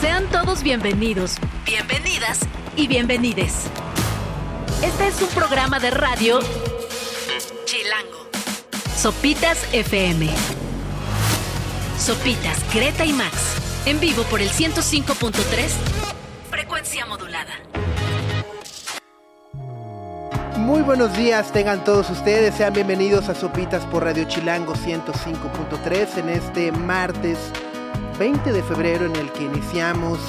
Sean todos bienvenidos, bienvenidas y bienvenides. Este es un programa de radio Chilango. Sopitas FM. Sopitas, Greta y Max. En vivo por el 105.3. Frecuencia modulada. Muy buenos días, tengan todos ustedes, sean bienvenidos a Sopitas por Radio Chilango 105.3 en este martes 20 de febrero en el que iniciamos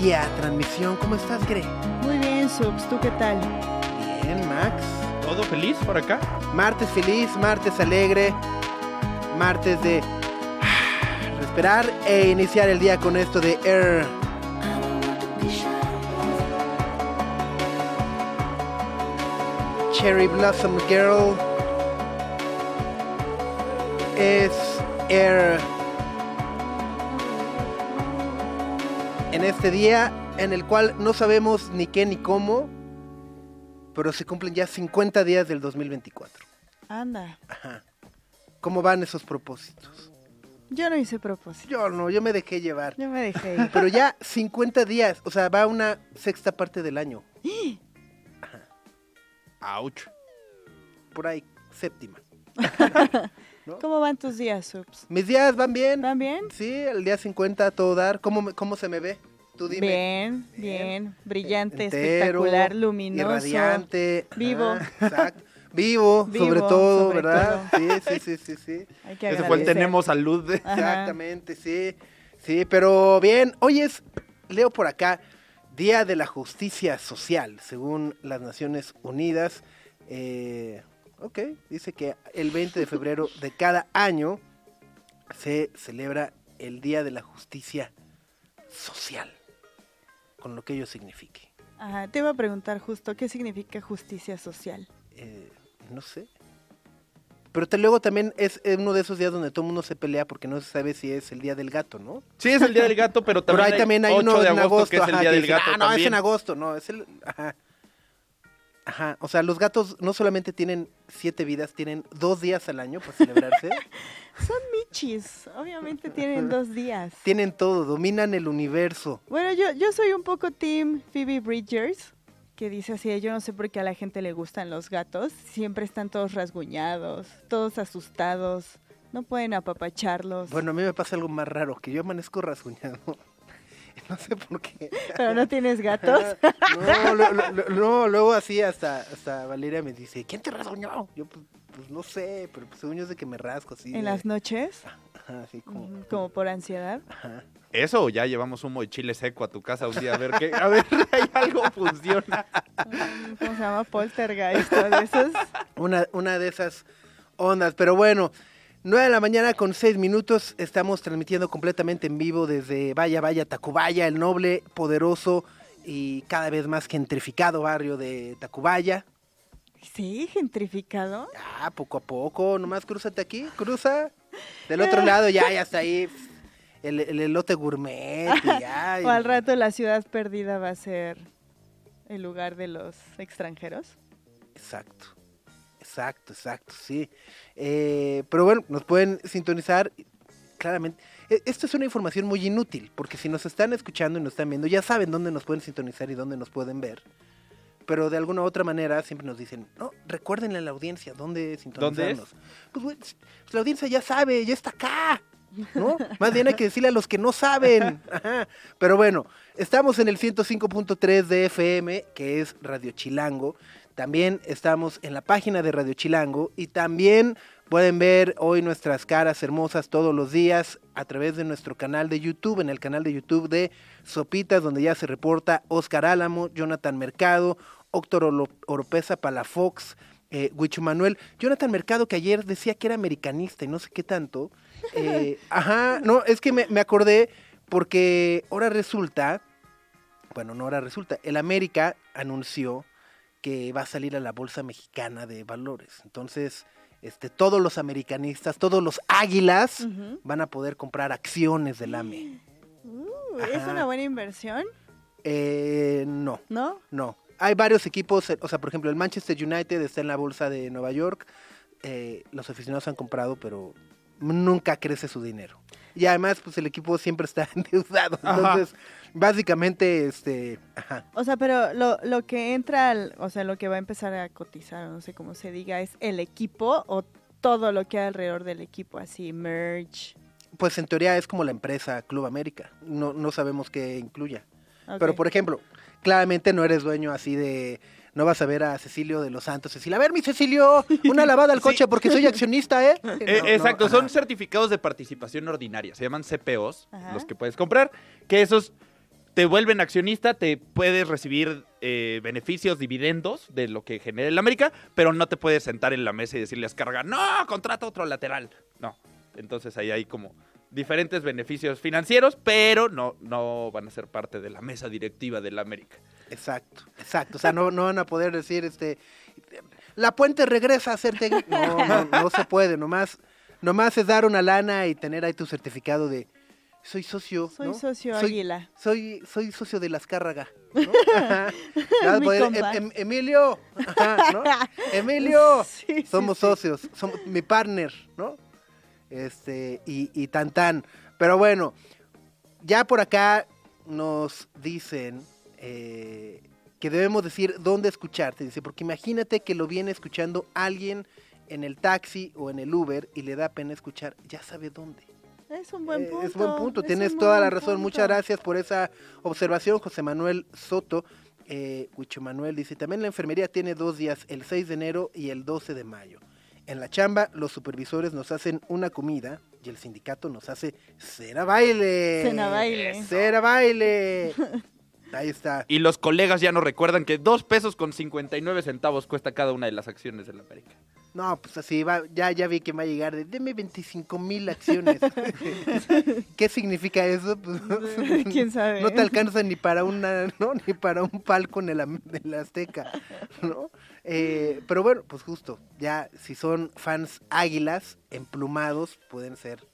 día transmisión. ¿Cómo estás, Gre? Muy bien, Subs, ¿tú qué tal? Bien, Max. ¿Todo feliz por acá? Martes feliz, martes alegre, martes de respirar e iniciar el día con esto de Air. Cherry Blossom Girl es Air. En este día en el cual no sabemos ni qué ni cómo, pero se cumplen ya 50 días del 2024. Anda, Ajá. ¿Cómo van esos propósitos? yo no hice propósito. Yo no, yo me dejé llevar. Yo me dejé ir. Pero ya 50 días, o sea, va una sexta parte del año. Ouch. Por ahí, séptima. ¿Cómo van tus días, Subs? Mis días van bien. ¿Van bien? Sí, el día 50 a todo dar. ¿Cómo, me- cómo se me ve? Tú dime. Bien, bien, brillante, Entero, espectacular, luminoso. Irradiante. Vivo. Exacto. Vivo, Vivo, sobre todo, sobre ¿verdad? Sí, sí, sí, sí, sí. Hay que Ese fue el tenemos salud. de-. Exactamente, sí. Sí, pero bien, hoy es, leo por acá, Día de la Justicia Social, según las Naciones Unidas. Eh, ok, dice que el 20 de febrero de cada año se celebra el Día de la Justicia Social, con lo que ello signifique. Ajá, te iba a preguntar justo, ¿qué significa justicia social? Eh, no sé. Pero te- luego también es uno de esos días donde todo el mundo se pelea porque no se sabe si es el Día del Gato, ¿no? Sí, es el día del gato, pero Pero también, también hay 8 uno de en agosto, agosto, que es el ajá, día del dicen, gato Ah, no, es también. en agosto, no, es el... Ajá. Ajá, o sea, los gatos no solamente tienen siete vidas, tienen dos días al año para celebrarse. Son michis, obviamente tienen dos días. tienen todo, dominan el universo. Bueno, yo, yo soy un poco team Phoebe Bridgers, que dice así, yo no sé por qué a la gente le gustan los gatos, siempre están todos rasguñados, todos asustados, no pueden apapacharlos, Bueno, a mí me pasa algo más raro, que yo amanezco rasguñado. No sé por qué. pero no tienes gatos. No, lo- lo- lo- no, luego así hasta, hasta Valeria me dice, ¿quién te rasguñó? Yo pues, pues, no sé, pero pues, según yo es de que me rasco así. en de- las noches, Ajá, así como... como por ansiedad. Ajá. Eso, o ya llevamos humo de chile seco a tu casa un día a ver qué, a ver si algo funciona. ¿Cómo se llama? Poltergeist, de esos. Una, una de esas ondas. Pero bueno, 9 de la mañana con 6 minutos. Estamos transmitiendo completamente en vivo desde Vaya Vaya Tacubaya, el noble, poderoso y cada vez más gentrificado barrio de Tacubaya. Sí, gentrificado. Ah, poco a poco, nomás crúzate aquí, cruza. Del otro lado ya, ya está ahí el, el elote gourmet. Y ya, O al y- rato la ciudad perdida va a ser el lugar de los extranjeros. Exacto, exacto, exacto, sí. Eh, pero bueno, nos pueden sintonizar claramente. E- Esto es una información muy inútil, porque si nos están escuchando y nos están viendo, ya saben dónde nos pueden sintonizar y dónde nos pueden ver. Pero de alguna u otra manera siempre nos dicen, no, recuérdenle a la audiencia dónde sintonizarnos. Pues, güey, pues, la audiencia ya sabe, ya está acá. ¿No? Más bien hay que decirle a los que no saben. Ajá. Pero bueno, estamos en el 105.3 de FM, que es Radio Chilango. También estamos en la página de Radio Chilango y también pueden ver hoy nuestras caras hermosas todos los días a través de nuestro canal de YouTube, en el canal de YouTube de Sopitas, donde ya se reporta Oscar Álamo, Jonathan Mercado, Óctor Oropesa Palafox, eh, Huicho Manuel. Jonathan Mercado, que ayer decía que era americanista y no sé qué tanto. Eh, ajá, no, es que me, me acordé porque ahora resulta, bueno, no ahora resulta, el América anunció que va a salir a la Bolsa Mexicana de Valores. Entonces, este, todos los americanistas, todos los águilas van a poder comprar acciones del AME. Uh, ¿Es una buena inversión? Eh, no, ¿No? no. Hay varios equipos, eh, o sea, por ejemplo, el Manchester United está en la bolsa de Nueva York. eh, los aficionados han comprado, pero nunca crece su dinero. Y además, pues el equipo siempre está endeudado. Ajá. Entonces, básicamente, este, ajá, O sea, pero lo, lo que entra, al- o sea, lo que va a empezar a cotizar, no sé cómo se diga, es el equipo o todo lo que hay alrededor del equipo, así, merch. pues en teoría es como la empresa Club América. No, no sabemos qué incluya. Pero, por ejemplo, claramente no eres dueño así de... No vas a ver a Cecilio de los Santos. Cecilia, a ver, mi Cecilio, una lavada al Sí. coche porque soy accionista, ¿eh? Eh, No, no, exacto, son certificados de participación ordinaria, se llaman CPOs, Ajá. los que puedes comprar, que esos te vuelven accionista, te puedes recibir eh, beneficios, dividendos de lo que genere el América, pero no te puedes sentar en la mesa y decirle a Ascarga, no, contrata otro lateral. No, entonces ahí hay como diferentes beneficios financieros, pero no, no van a ser parte de la mesa directiva del América. Exacto, exacto. O sea, no, no van a poder decir, este, la puente regresa a ser técnico. No, no, no se puede. Nomás, nomás es dar una lana y tener ahí tu certificado de, soy socio. Soy ¿no? socio soy, águila. Soy, soy socio de las Cárraga. ¿no? Ajá. Ya vas a Mi poder, compa. "Em- em- Emilio, ajá, ¿no? Emilio, Sí, sí, somos sí. socios, somos mi partner, ¿no? Este, y, y tan tan. Pero bueno, ya por acá nos dicen eh, que debemos decir dónde escucharte. Dice, porque imagínate que lo viene escuchando alguien en el taxi o en el Uber y le da pena escuchar, ya sabe dónde. Es un buen Eh, punto. Es buen punto, es tienes toda la razón. Muchas gracias por esa observación, José Manuel Soto. Eh, Huicho Manuel dice, también la enfermería tiene dos días, el 6 de enero y el 12 de mayo. En la chamba, los supervisores nos hacen una comida y el sindicato nos hace cena baile. Cena baile. Cena baile. Ahí está. Y los colegas ya nos recuerdan que dos pesos con 59 centavos cuesta cada una de las acciones del América. No, pues así va, ya, ya vi que va a llegar de, deme 25 mil acciones. ¿Qué significa eso? Pues, ¿Quién sabe? No te alcanza ni para una, ¿no? Ni para un palco en el, en Azteca, ¿no? Eh, pero bueno, pues justo, ya si son fans águilas, emplumados, pueden ser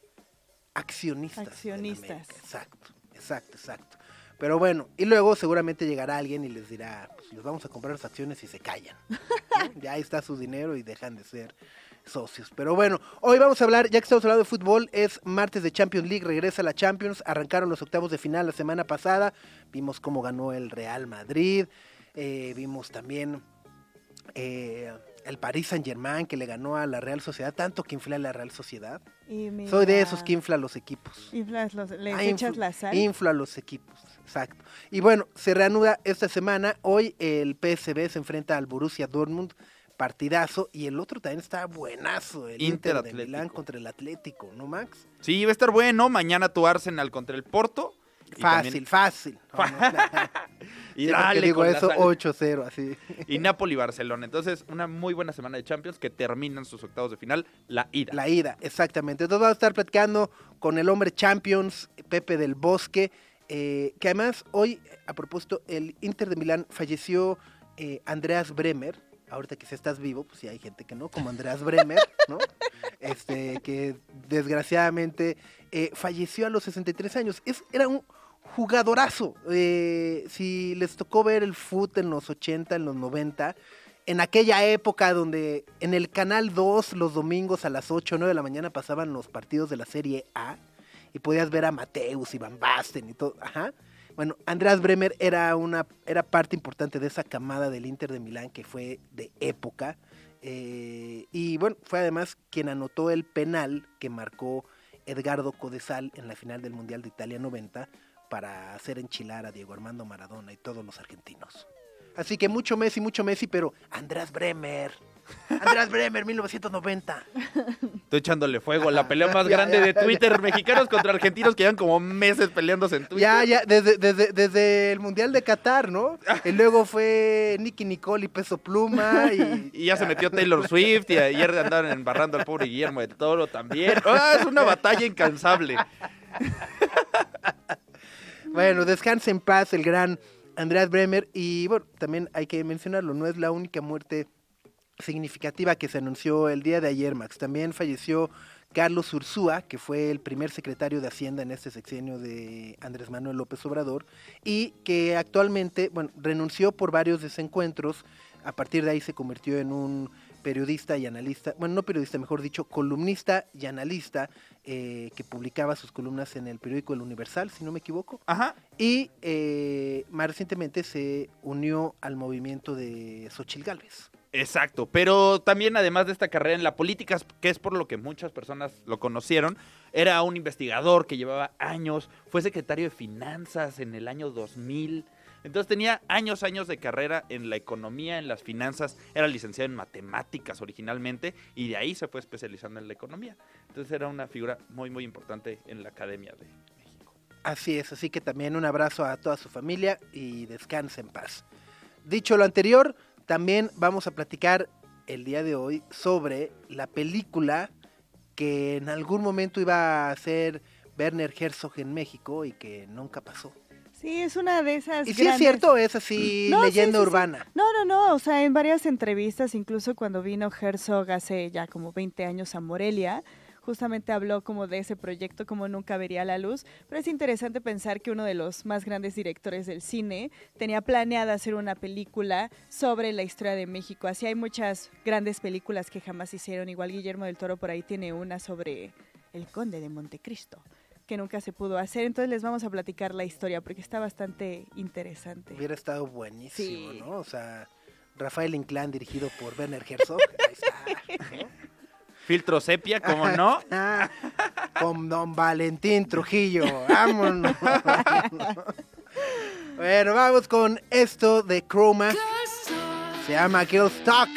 accionistas. Accionistas. Exacto, exacto, exacto. Pero bueno, y luego seguramente llegará alguien y les dirá, pues les vamos a comprar las acciones y se callan. ¿no? ya ahí está su dinero y dejan de ser socios. Pero bueno, hoy vamos a hablar, ya que estamos hablando de fútbol, es martes de Champions League, regresa la Champions, arrancaron los octavos de final la semana pasada, vimos cómo ganó el Real Madrid, eh, vimos también eh, el Paris Saint Germain que le ganó a la Real Sociedad, tanto que infla la Real Sociedad. Y Soy de mira, esos que infla los equipos. inflas los- les Ah, echas influ- la sal. Infla los equipos, exacto. Y bueno, se reanuda esta semana. Hoy el PSV se enfrenta al Borussia Dortmund, partidazo. Y el otro también está buenazo, el Inter, Inter de. Milán contra el Atlético, ¿no, Max? Sí, va a estar bueno. Mañana tu Arsenal contra el Porto. Fácil, también- fácil. No, no, Y dale digo con eso, sal. 8-0, así. Y Napoli-Barcelona. Entonces, una muy buena semana de Champions que terminan sus octavos de final, la ida. La ida, exactamente. Entonces vamos a estar platicando con el hombre Champions, Pepe del Bosque, eh, que además hoy, a propósito, el Inter de Milán falleció eh, Andreas Bremer. Ahorita que si estás vivo, pues sí hay gente que no, como Andreas Bremer, ¿no? Este, que desgraciadamente eh, falleció a los 63 años. Es, era un jugadorazo. Si les tocó ver el foot en los 80, en los 90, en aquella época donde en el Canal 2 los domingos a las 8 o 9 de la mañana pasaban los partidos de la Serie A y podías ver a Mateus y Van Basten y todo. Ajá. Bueno, Andreas Bremer era una era parte importante de esa camada del Inter de Milán que fue de época. eh, y bueno, fue además quien anotó el penal que marcó Edgardo Codesal en la final del Mundial de Italia 90 para hacer enchilar a Diego Armando Maradona y todos los argentinos. Así que mucho Messi, mucho Messi, pero András Bremer. András Bremer, 1990. Estoy echándole fuego a la pelea más Ya, grande ya, de Twitter. Mexicanos contra argentinos que llevan como meses peleándose en Twitter. Ya, ya, desde, desde, desde el Mundial de Qatar, ¿no? Y luego fue Nicky Nicole y Peso Pluma. Y, Y ya se metió Taylor Swift y ayer andaban embarrando al pobre Guillermo de Toro también. Ah, es una batalla incansable. Bueno, descanse en paz el gran Andreas Bremer. Y bueno, también hay que mencionarlo, no es la única muerte significativa que se anunció el día de ayer, Max. También falleció Carlos Ursúa, que fue el primer secretario de Hacienda en este sexenio de Andrés Manuel López Obrador, y que actualmente, bueno, renunció por varios desencuentros. A partir de ahí se convirtió en un periodista y analista, bueno, no periodista, mejor dicho, columnista y analista eh, que publicaba sus columnas en el periódico El Universal, si no me equivoco. Ajá. Y eh, más recientemente se unió al movimiento de Xochil Gálvez. Exacto, pero también además de esta carrera en la política, que es por lo que muchas personas lo conocieron, era un investigador que llevaba años, fue secretario de finanzas en el año 2000, entonces tenía años, años de carrera en la economía, en las finanzas, era licenciado en matemáticas originalmente y de ahí se fue especializando en la economía. Entonces era una figura muy, muy importante en la Academia de México. Así es, así que también un abrazo a toda su familia y descanse en paz. Dicho lo anterior, también vamos a platicar el día de hoy sobre la película que en algún momento iba a ser Werner Herzog en México y que nunca pasó. Sí, es una de esas. ¿Y si es grandes- cierto es así No, sí, leyenda sí, sí. urbana? No, no, no. O sea, en varias entrevistas, incluso cuando vino Herzog hace ya como 20 años a Morelia, justamente habló como de ese proyecto, como nunca vería la luz. Pero es interesante pensar que uno de los más grandes directores del cine tenía planeada hacer una película sobre la historia de México. Así hay muchas grandes películas que jamás hicieron. Igual Guillermo del Toro por ahí tiene una sobre el Conde de Montecristo que nunca se pudo hacer. Entonces les vamos a platicar la historia porque está bastante interesante. Hubiera estado buenísimo, Sí. ¿no? O sea, Rafael Inclán dirigido por Werner Herzog. Ahí está, ¿no? Filtro sepia, como no. Ah, con don Valentín Trujillo. Vámonos. bueno, vamos con esto de Chroma. Se llama Girls Talk.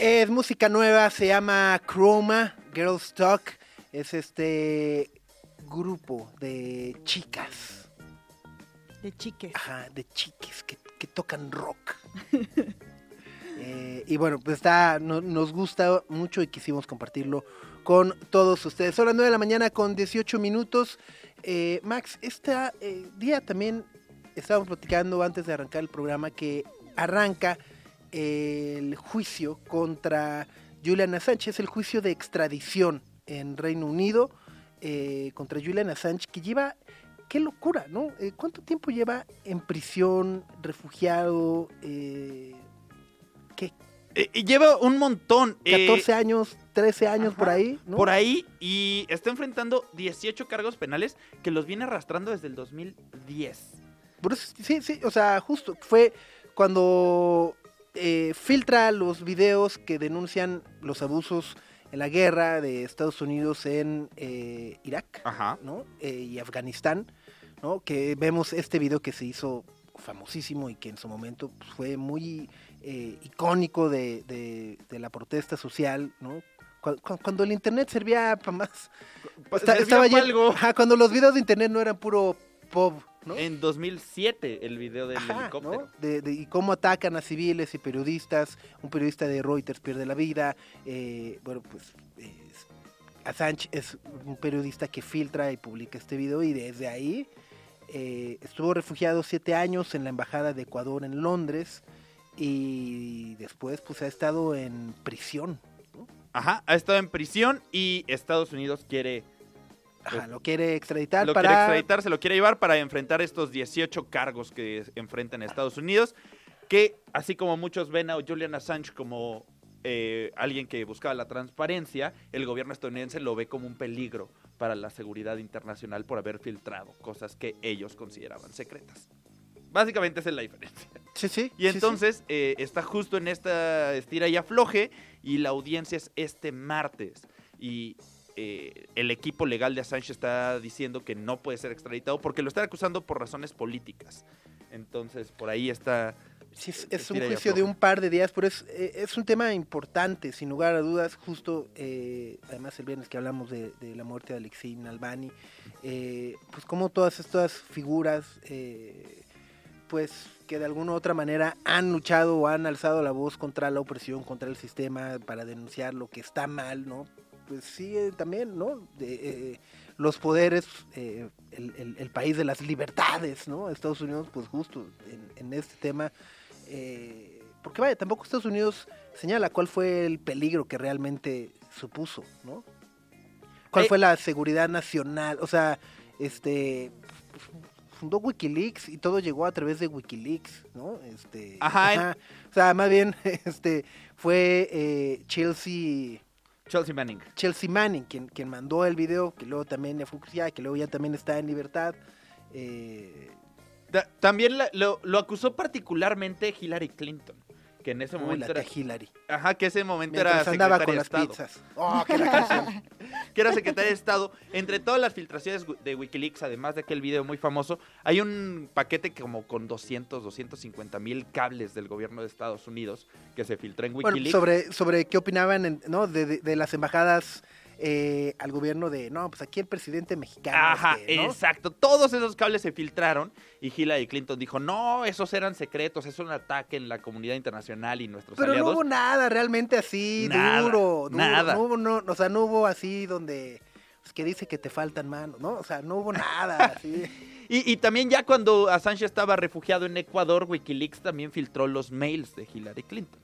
Es música nueva, se llama Chroma, Girls Talk. Es este grupo de chicas, De chiques. ajá, de chiques que, que tocan rock. Eh, y bueno, pues está, no- nos gusta mucho y quisimos compartirlo con todos ustedes. Son las 9 de la mañana con 18 minutos. Eh, Max, este día también estábamos platicando antes de arrancar el programa que arranca el juicio contra Julian Assange. Es el juicio de extradición en Reino Unido contra Julian Assange, que lleva, qué locura, ¿no? Eh, ¿Cuánto tiempo lleva en prisión, refugiado? Eh, ¿Qué? Eh, lleva un montón. eh, 14 años, 13 años por ahí, ¿no? Por ahí, y está enfrentando 18 cargos penales que los viene arrastrando desde el 2010. Por eso- sí, sí, o sea, justo fue cuando eh, filtra los videos que denuncian los abusos en la guerra de Estados Unidos en eh, Irak. ¿no? Eh, y Afganistán, ¿no? Que vemos este video que se hizo famosísimo y que en su momento pues, fue muy eh, icónico de, de- de la protesta social, ¿no? Cu- cu- Cuando el internet servía para más. Está- Servía estaba pa' algo. Ajá, cuando los videos de internet no eran puro pop, ¿no? En 2007, el video del Ajá, helicóptero. ¿no? De, de- y cómo atacan a civiles y periodistas. Un periodista de Reuters pierde la vida. eh, bueno, pues es- Assange es un periodista que filtra y publica este video y desde ahí eh, estuvo refugiado siete años en la embajada de Ecuador en Londres y después pues ha estado en prisión. Ajá, ha estado en prisión y Estados Unidos quiere, Ajá, Pues, lo quiere extraditar lo para quiere extraditar, se lo quiere llevar para enfrentar estos 18 cargos que enfrentan a Estados Unidos, que así como muchos ven a Julian Assange como eh, alguien que buscaba la transparencia, el gobierno estadounidense lo ve como un peligro para la seguridad internacional por haber filtrado cosas que ellos consideraban secretas. Básicamente esa es la diferencia. Sí, sí. Y entonces eh, está justo en esta estira y afloje y la audiencia es este martes. Y eh, el equipo legal de Assange está diciendo que no puede ser extraditado porque lo están acusando por razones políticas. Entonces por ahí está... Sí, es, es un juicio de un par de días, pero es, eh, es un tema importante, sin lugar a dudas. Justo, eh, además, el viernes que hablamos de, de la muerte de Alexei Navalny, eh, pues como todas estas figuras, eh, pues que de alguna u otra manera han luchado o han alzado la voz contra la opresión, contra el sistema, para denunciar lo que está mal, ¿no? Pues sí, eh, también, ¿no? De, los poderes, eh, el, el- el país de las libertades, ¿no? Estados Unidos, pues justo en, en este tema eh, porque vaya, tampoco Estados Unidos señala cuál fue el peligro que realmente supuso, ¿no? ¿Cuál Eh, fue la seguridad nacional? O sea, este fundó WikiLeaks y todo llegó a través de WikiLeaks, ¿no? Este, Ajá. O sea, más bien, este, fue eh, Chelsea, Chelsea Manning. Chelsea Manning quien, quien mandó el video, que luego también ya fue que luego ya también está en libertad. Eh, También la- lo, lo acusó particularmente Hillary Clinton, que en ese uy, momento la era, Hillary. ajá, que ese momento era Mientras andaba secretaria con de las Estado. pizzas. Oh, que la que era secretaria de Estado. Entre todas las filtraciones de Wikileaks, además de aquel video muy famoso, hay un paquete como con 200, 250 mil cables del gobierno de Estados Unidos que se filtró en Bueno, Wikileaks. sobre, sobre qué opinaban en- ¿no? de, de- de las embajadas eh, al gobierno de, no, pues aquí el presidente mexicano. Ajá, este, ¿no? exacto. Todos esos cables se filtraron y Hillary Clinton dijo, no, esos eran secretos, es un ataque en la comunidad internacional y nuestros Pero no hubo nada realmente así, Nada, duro, duro. nada. No hubo, no, o sea, no hubo así donde, pues, que dice que te faltan manos, ¿no? O sea, no hubo nada así. Y, y también ya cuando Assange estaba refugiado en Ecuador, Wikileaks también filtró los mails de Hillary Clinton.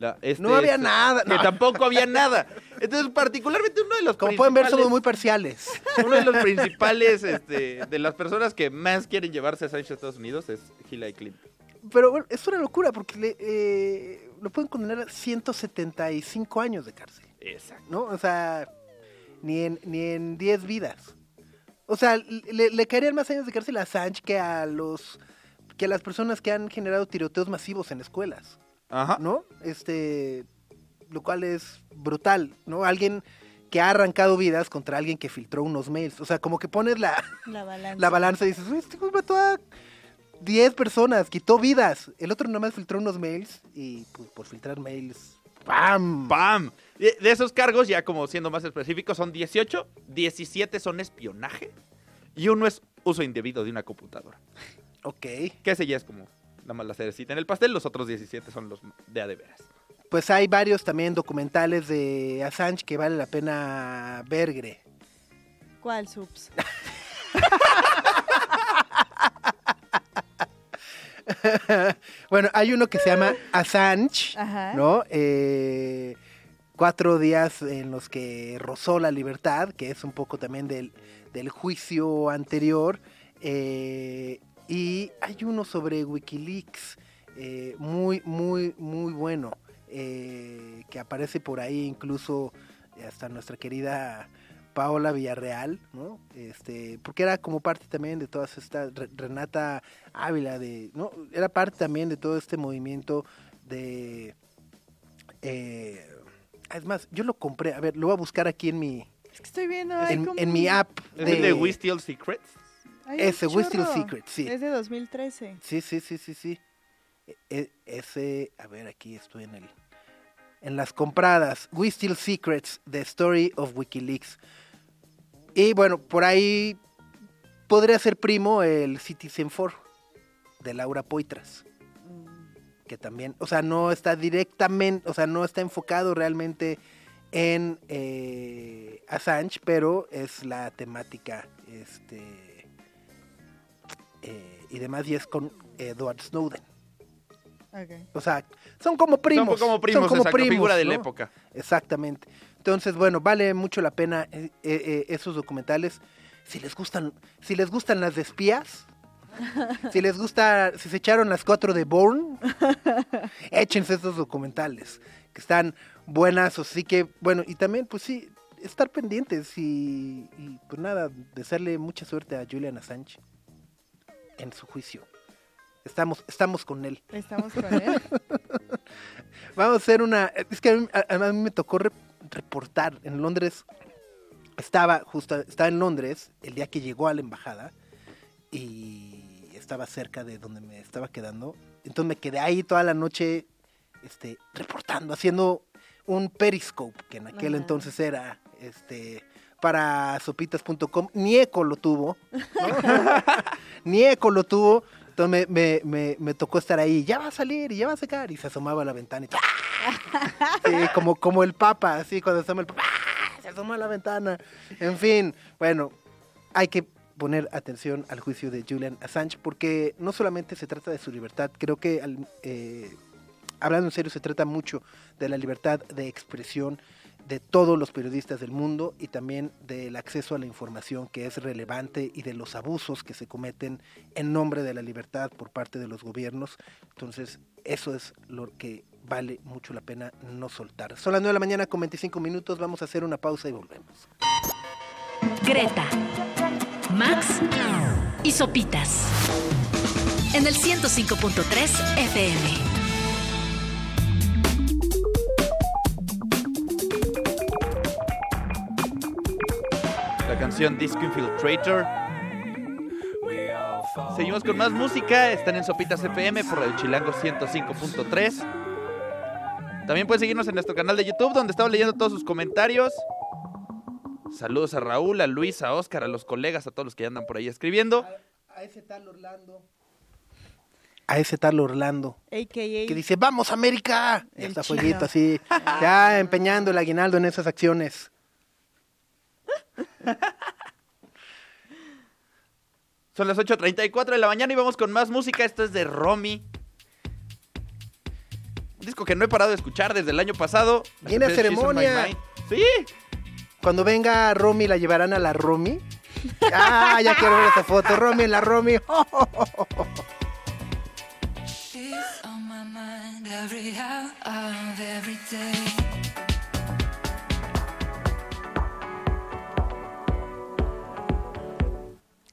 La- este- No había este- nada, Que no. tampoco había nada. Entonces, particularmente uno de los Como pueden ver, somos muy parciales. Uno de los principales, este, de las personas que más quieren llevarse a Assange a Estados Unidos es Hillary Clinton. Pero bueno, es una locura porque le, eh, lo pueden condenar a 175 años de cárcel. Exacto. ¿no? O sea, ni en, ni en 10 vidas. O sea, le, le caerían más años de cárcel a Assange que a los que a las personas que han generado tiroteos masivos en escuelas, Ajá. ¿no? Este, lo cual es brutal, ¿no? Alguien que ha arrancado vidas contra alguien que filtró unos mails. O sea, como que pones la, La balanza. la balanza y dices, "Uy, este güey mató a 10 personas, quitó vidas. El otro nada más filtró unos mails y pues por filtrar mails, ¡pam! ¡Pam! De, de esos cargos, ya como siendo más específicos, son 18, 17 son espionaje y uno es uso indebido de una computadora. Ok. Que ese ya es como nada más la cerecita en el pastel, los otros 17 son los de a de veras. Pues hay varios también documentales de Assange que vale la pena ver, Gre. ¿Cuál subs? bueno, hay uno que se llama Assange, Ajá. ¿no? Eh, cuatro días en los que rozó la libertad, que es un poco también del, del juicio anterior. Eh, y hay uno sobre Wikileaks, eh, muy, muy, muy bueno, eh, que aparece por ahí incluso hasta nuestra querida Paola Villarreal, ¿no? Este, porque era como parte también de todas estas, Re- Renata Ávila, de, ¿no? Era parte también de todo este movimiento de... eh, es más, yo lo compré, a ver, lo voy a buscar aquí en mi, Es que estoy viendo. en, como en mi app. ¿Es el de We Steal Secrets? Ese, chorro. Secrets, sí. Es de 2013. Sí, sí, sí, sí, sí. E- e- ese, a ver, aquí estoy en el... En las compradas, We Steal Secrets, The Story of Wikileaks. Y bueno, por ahí podría ser primo el Citizen 4 de Laura Poitras, Mm, que también, o sea, no está directamente, o sea, no está enfocado realmente en eh, Assange, pero es la temática, este, eh, y demás, y es con Edward Snowden. O sea, son como primos. Son como primos, son como exacto, primos, figura de la época. Exactamente. Entonces, bueno, vale mucho la pena eh, eh, eh, esos documentales. Si les gustan, si les gustan las de espías, si les gusta, si se echaron las cuatro de Bourne, échense esos documentales, que están buenas, así que, bueno, y también, pues sí, estar pendientes y, y, pues nada, desearle mucha suerte a Julian Assange en su juicio. Estamos, estamos con él. Estamos con él. Vamos a hacer una. Es que a mí, a- a mí me tocó re- reportar en Londres. Estaba justo, estaba en Londres el día que llegó a la embajada y estaba cerca de donde me estaba quedando. Entonces me quedé ahí toda la noche, este, reportando, haciendo un periscope que en aquel Ajá. entonces era, este, para sopitas.com. Ni Eco lo tuvo, ¿no? ni Eco lo tuvo. Entonces me, me, me, tocó estar ahí, ya va a salir y ya va a sacar. Y se asomaba a la ventana y. Sí, como, como el Papa, así cuando asoma el Papa, se asoma a la ventana. En fin, bueno, hay que poner atención al juicio de Julian Assange porque no solamente se trata de su libertad, creo que eh, hablando en serio se trata mucho de la libertad de expresión, de todos los periodistas del mundo y también del acceso a la información que es relevante y de los abusos que se cometen en nombre de la libertad por parte de los gobiernos. Entonces, eso es lo que vale mucho la pena no soltar. Son las 9 de la mañana con 25 minutos, vamos a hacer una pausa y volvemos. Greta, Max y Sopitas. En el 105.3 FM. Canción Disco Infiltrator. Seguimos con más música. Están en Sopitas FM por el Chilango 105.3. También pueden seguirnos en nuestro canal de YouTube, donde estamos leyendo todos sus comentarios. Saludos a Raúl, a Luis, a Oscar, a los colegas, a todos los que ya andan por ahí escribiendo. A ese tal Orlando. A ese tal Orlando. AKA. Que dice, vamos América. El chino. fueguito así. Ya empeñando el aguinaldo en esas acciones. Son las 8.34 de la mañana y vamos con más música. Esto es de Romy. Un disco que no he parado de escuchar desde el año pasado. Viene a ceremonia. Sí. Cuando venga Romy, la llevarán a la Romy. Ah, ya quiero ver esa foto. Romy en la Romy. She's on my mind every hour of every day.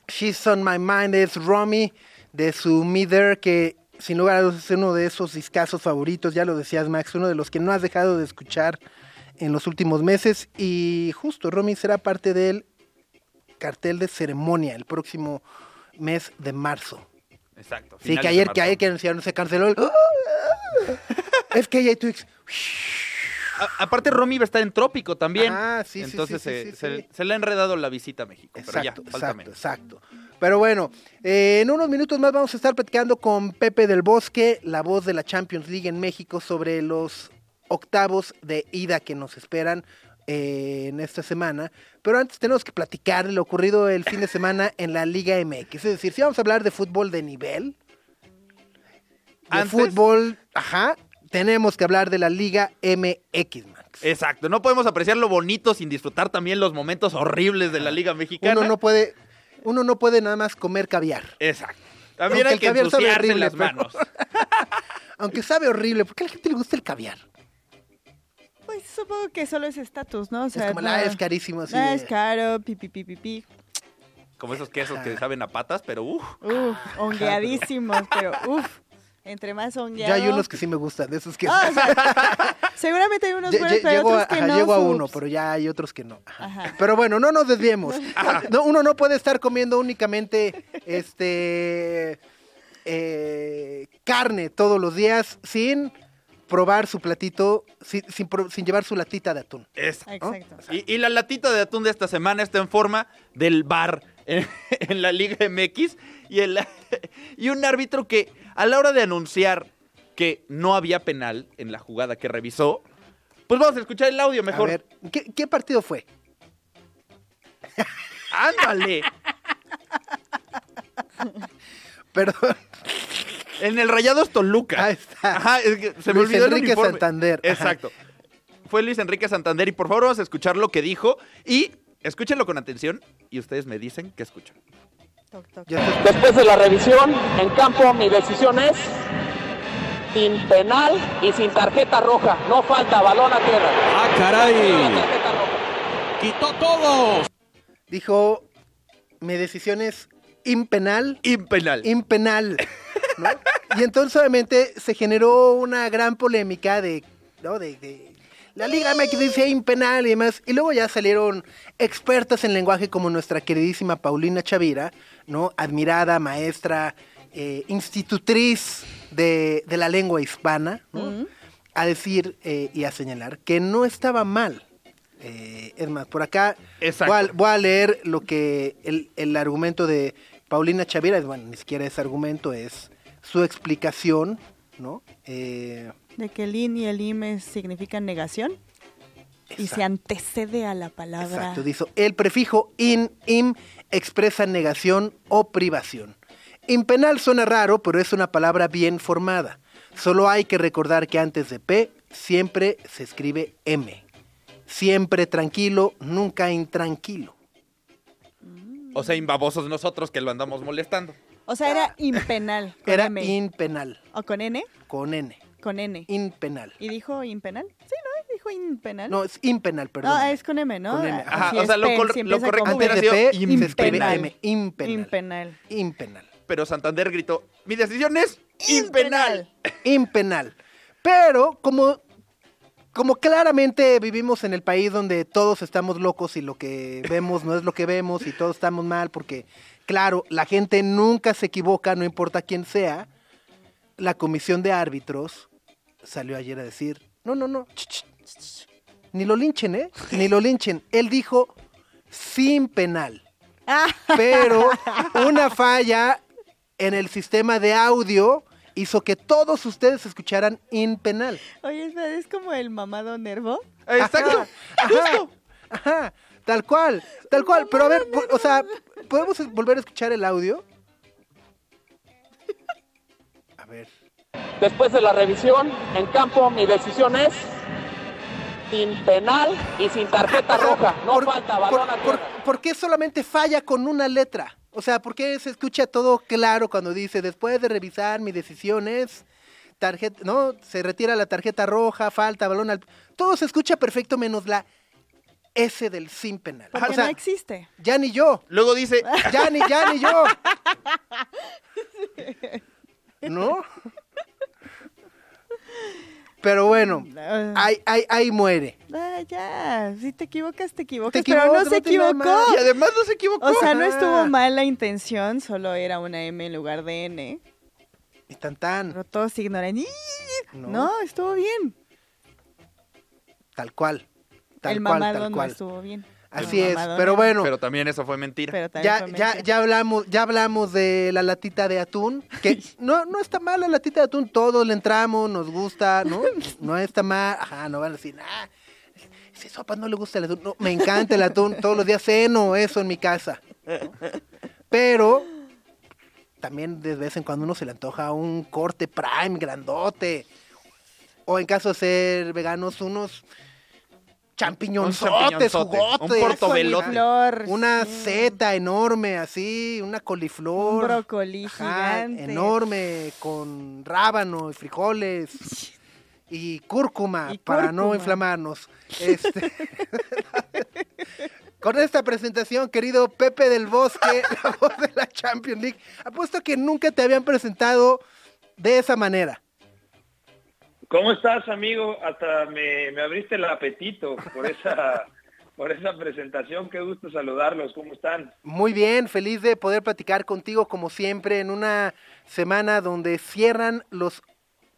She's on my mind es Romy de su Mither, que sin lugar a dudas es uno de esos discazos favoritos, ya lo decías Max, uno de los que no has dejado de escuchar en los últimos meses. Y justo, Romy será parte del cartel de ceremonia el próximo mes de marzo. Exacto. Sí, que ayer, que ayer que anunciaron se canceló el... es que y Twix. A- aparte, Romy va a estar en Trópico también. Ah, sí, sí, Entonces sí, sí, se, se- le ha enredado la visita a México. pero ya, Exacto, falta exacto. Pero bueno, eh, en unos minutos más vamos a estar platicando con Pepe del Bosque, la voz de la Champions League en México, sobre los octavos de ida que nos esperan eh, en esta semana. Pero antes tenemos que platicar lo ocurrido el fin de semana en la Liga MX. Es decir, si vamos a hablar de fútbol de nivel, de Antes- fútbol, ajá, tenemos que hablar de la Liga MX, Max. Exacto. No podemos apreciar lo bonito sin disfrutar también los momentos horribles de la Liga Mexicana. Uno no puede, uno no puede nada más comer caviar. Exacto. También Aunque hay el que caviar sabe ensuciarse horrible, las pero- manos. Aunque sabe horrible, ¿por qué a la gente le gusta el caviar? Pues supongo que solo es estatus, ¿no? O sea, es como, no- la es carísimo. Así Ah, de- es caro, pi, pi, pi, pi, pi. Como esos quesos que saben a patas, pero uff. Uf, hongueadísimos, pero uf, entre más hongueado. Ya hay unos que sí me gustan, de esos que... Ah, o sea, seguramente hay unos buenos, pero hay llego, a, otros que ajá, no. llego a uno, pero ya hay otros que no. Ajá. Ajá. Pero bueno, no nos desviemos. No, uno no puede estar comiendo únicamente este eh, carne todos los días sin probar su platito, sin, sin pro- sin llevar su latita de atún. Exacto. Exacto. Y, y la latita de atún de esta semana está en forma del bar en, en la Liga MX y, el, y un árbitro que a la hora de anunciar que no había penal en la jugada que revisó, pues vamos a escuchar el audio A mejor. ver, ¿qué, qué partido fue? ¡Ándale! Perdón. En el Rayados Toluca. Ahí está. Ajá, es que se me Luis olvidó Enrique. Santander. Ajá. Exacto. Fue Luis Enrique Santander y por favor vamos a escuchar lo que dijo y escúchenlo con atención y ustedes me dicen qué escuchan. Toc, toc. Después de la revisión en campo, mi decisión es sin penal y sin tarjeta roja. No falta balón a tierra. ¡Ah, caray! tarjeta roja. ¡Quitó todo! Dijo, mi decisión es impenal, Impenal. impenal. ¿no? Y entonces obviamente se generó una gran polémica de, ¿no? de, de- la Liga MX dice impenal y demás. Y luego ya salieron expertas en lenguaje como nuestra queridísima Paulina Chavira, ¿no? Admirada, maestra, eh, institutriz de, de la lengua hispana, ¿no? A decir eh, y a señalar que no estaba mal. Eh, es más, por acá voy a, voy a leer lo que el, el argumento de Paulina Chavira, es bueno, ni siquiera es argumento, es su explicación, ¿no? Eh, De que el in y el im significan negación y se antecede a la palabra. Exacto, dice, el prefijo in, im expresa negación o privación. Impenal suena raro, pero es una palabra bien formada. Solo hay que recordar que antes de P siempre se escribe M. siempre tranquilo, nunca intranquilo. O sea, imbabosos nosotros que lo andamos molestando. O sea, era impenal. Con Era M. impenal, ¿O con N? con N, Con N. impenal. ¿Y dijo impenal? Sí, ¿no? Dijo impenal. No, es impenal, perdón. No, es con M, ¿no? Con M. Ajá, Así o es, sea, lo pen, cor- si lo correcto hubiera sido P, se escribe impenal. M, impenal. Impenal. Impenal. Pero Santander gritó, mi decisión es impenal. impenal. Pero como, como claramente vivimos en el país donde todos estamos locos y lo que vemos no es lo que vemos y todos estamos mal porque, claro, la gente nunca se equivoca, no importa quién sea, la comisión de árbitros salió ayer a decir, no, no, no, ch, ch, ch, ch, ni lo linchen, ¿eh? Ni lo linchen. Él dijo sin penal. Ah, pero una falla en el sistema de audio hizo que todos ustedes escucharan impenal. oye, espera, es como el mamado nervo. Exacto. Ajá, ajá, tal cual, tal cual. Pero a ver, o sea, ¿podemos volver a escuchar el audio? Después de la revisión en campo, mi decisión es sin penal y sin tarjeta roja. No ¿Por- falta por- balón a por- tierra. ¿Por qué solamente falla con una letra? O sea, ¿por qué se escucha todo claro cuando dice, después de revisar mi decisión es tarjeta, no, se retira la tarjeta roja, falta, balón al... Todo se escucha perfecto menos la S del sin penal. Porque o sea, no existe. ya ni yo, Luego dice, ya ni, ya ni yo. ¿No? Pero bueno, Ah, ahí, ahí, ahí muere. ah, ya, si te equivocas, te equivocas. Te pero no se no equivocó. y además no se equivocó. O sea, no estuvo mal la intención, solo era una M en lugar de N. Y tan tan, Pero todos ignoran. ¡Ih! No. No, estuvo bien. tal cual. Tal el cual, tal no cual. estuvo bien. Así es, pero no. bueno. Pero también eso fue mentira. Pero también Ya, fue ya, mentira. ya hablamos, ya hablamos de la latita de atún, que no, no está mal la latita de atún, todos le entramos, nos gusta, ¿no? No está mal, ajá, no van a decir, ah, ese sopa no le gusta el atún, no, me encanta el atún, todos los días ceno eso en mi casa. ¿no? Pero también de vez en cuando uno se le antoja un corte prime grandote, o en caso de ser veganos, unos champiñonzotes, champiñonzote, un jugotes. portobelote. Coliflor, Una sí. seta enorme así, una coliflor. Un brócoli Ajá, gigante. enorme, con rábano y frijoles y cúrcuma Y para no inflamarnos. Este, con esta presentación, querido Pepe del Bosque, la voz de la Champions League, apuesto que nunca te habían presentado de esa manera. ¿Cómo estás, amigo? Hasta me, me abriste el apetito por esa, por esa presentación. Qué gusto saludarlos. ¿Cómo están? Muy bien, feliz de poder platicar contigo como siempre en una semana donde cierran los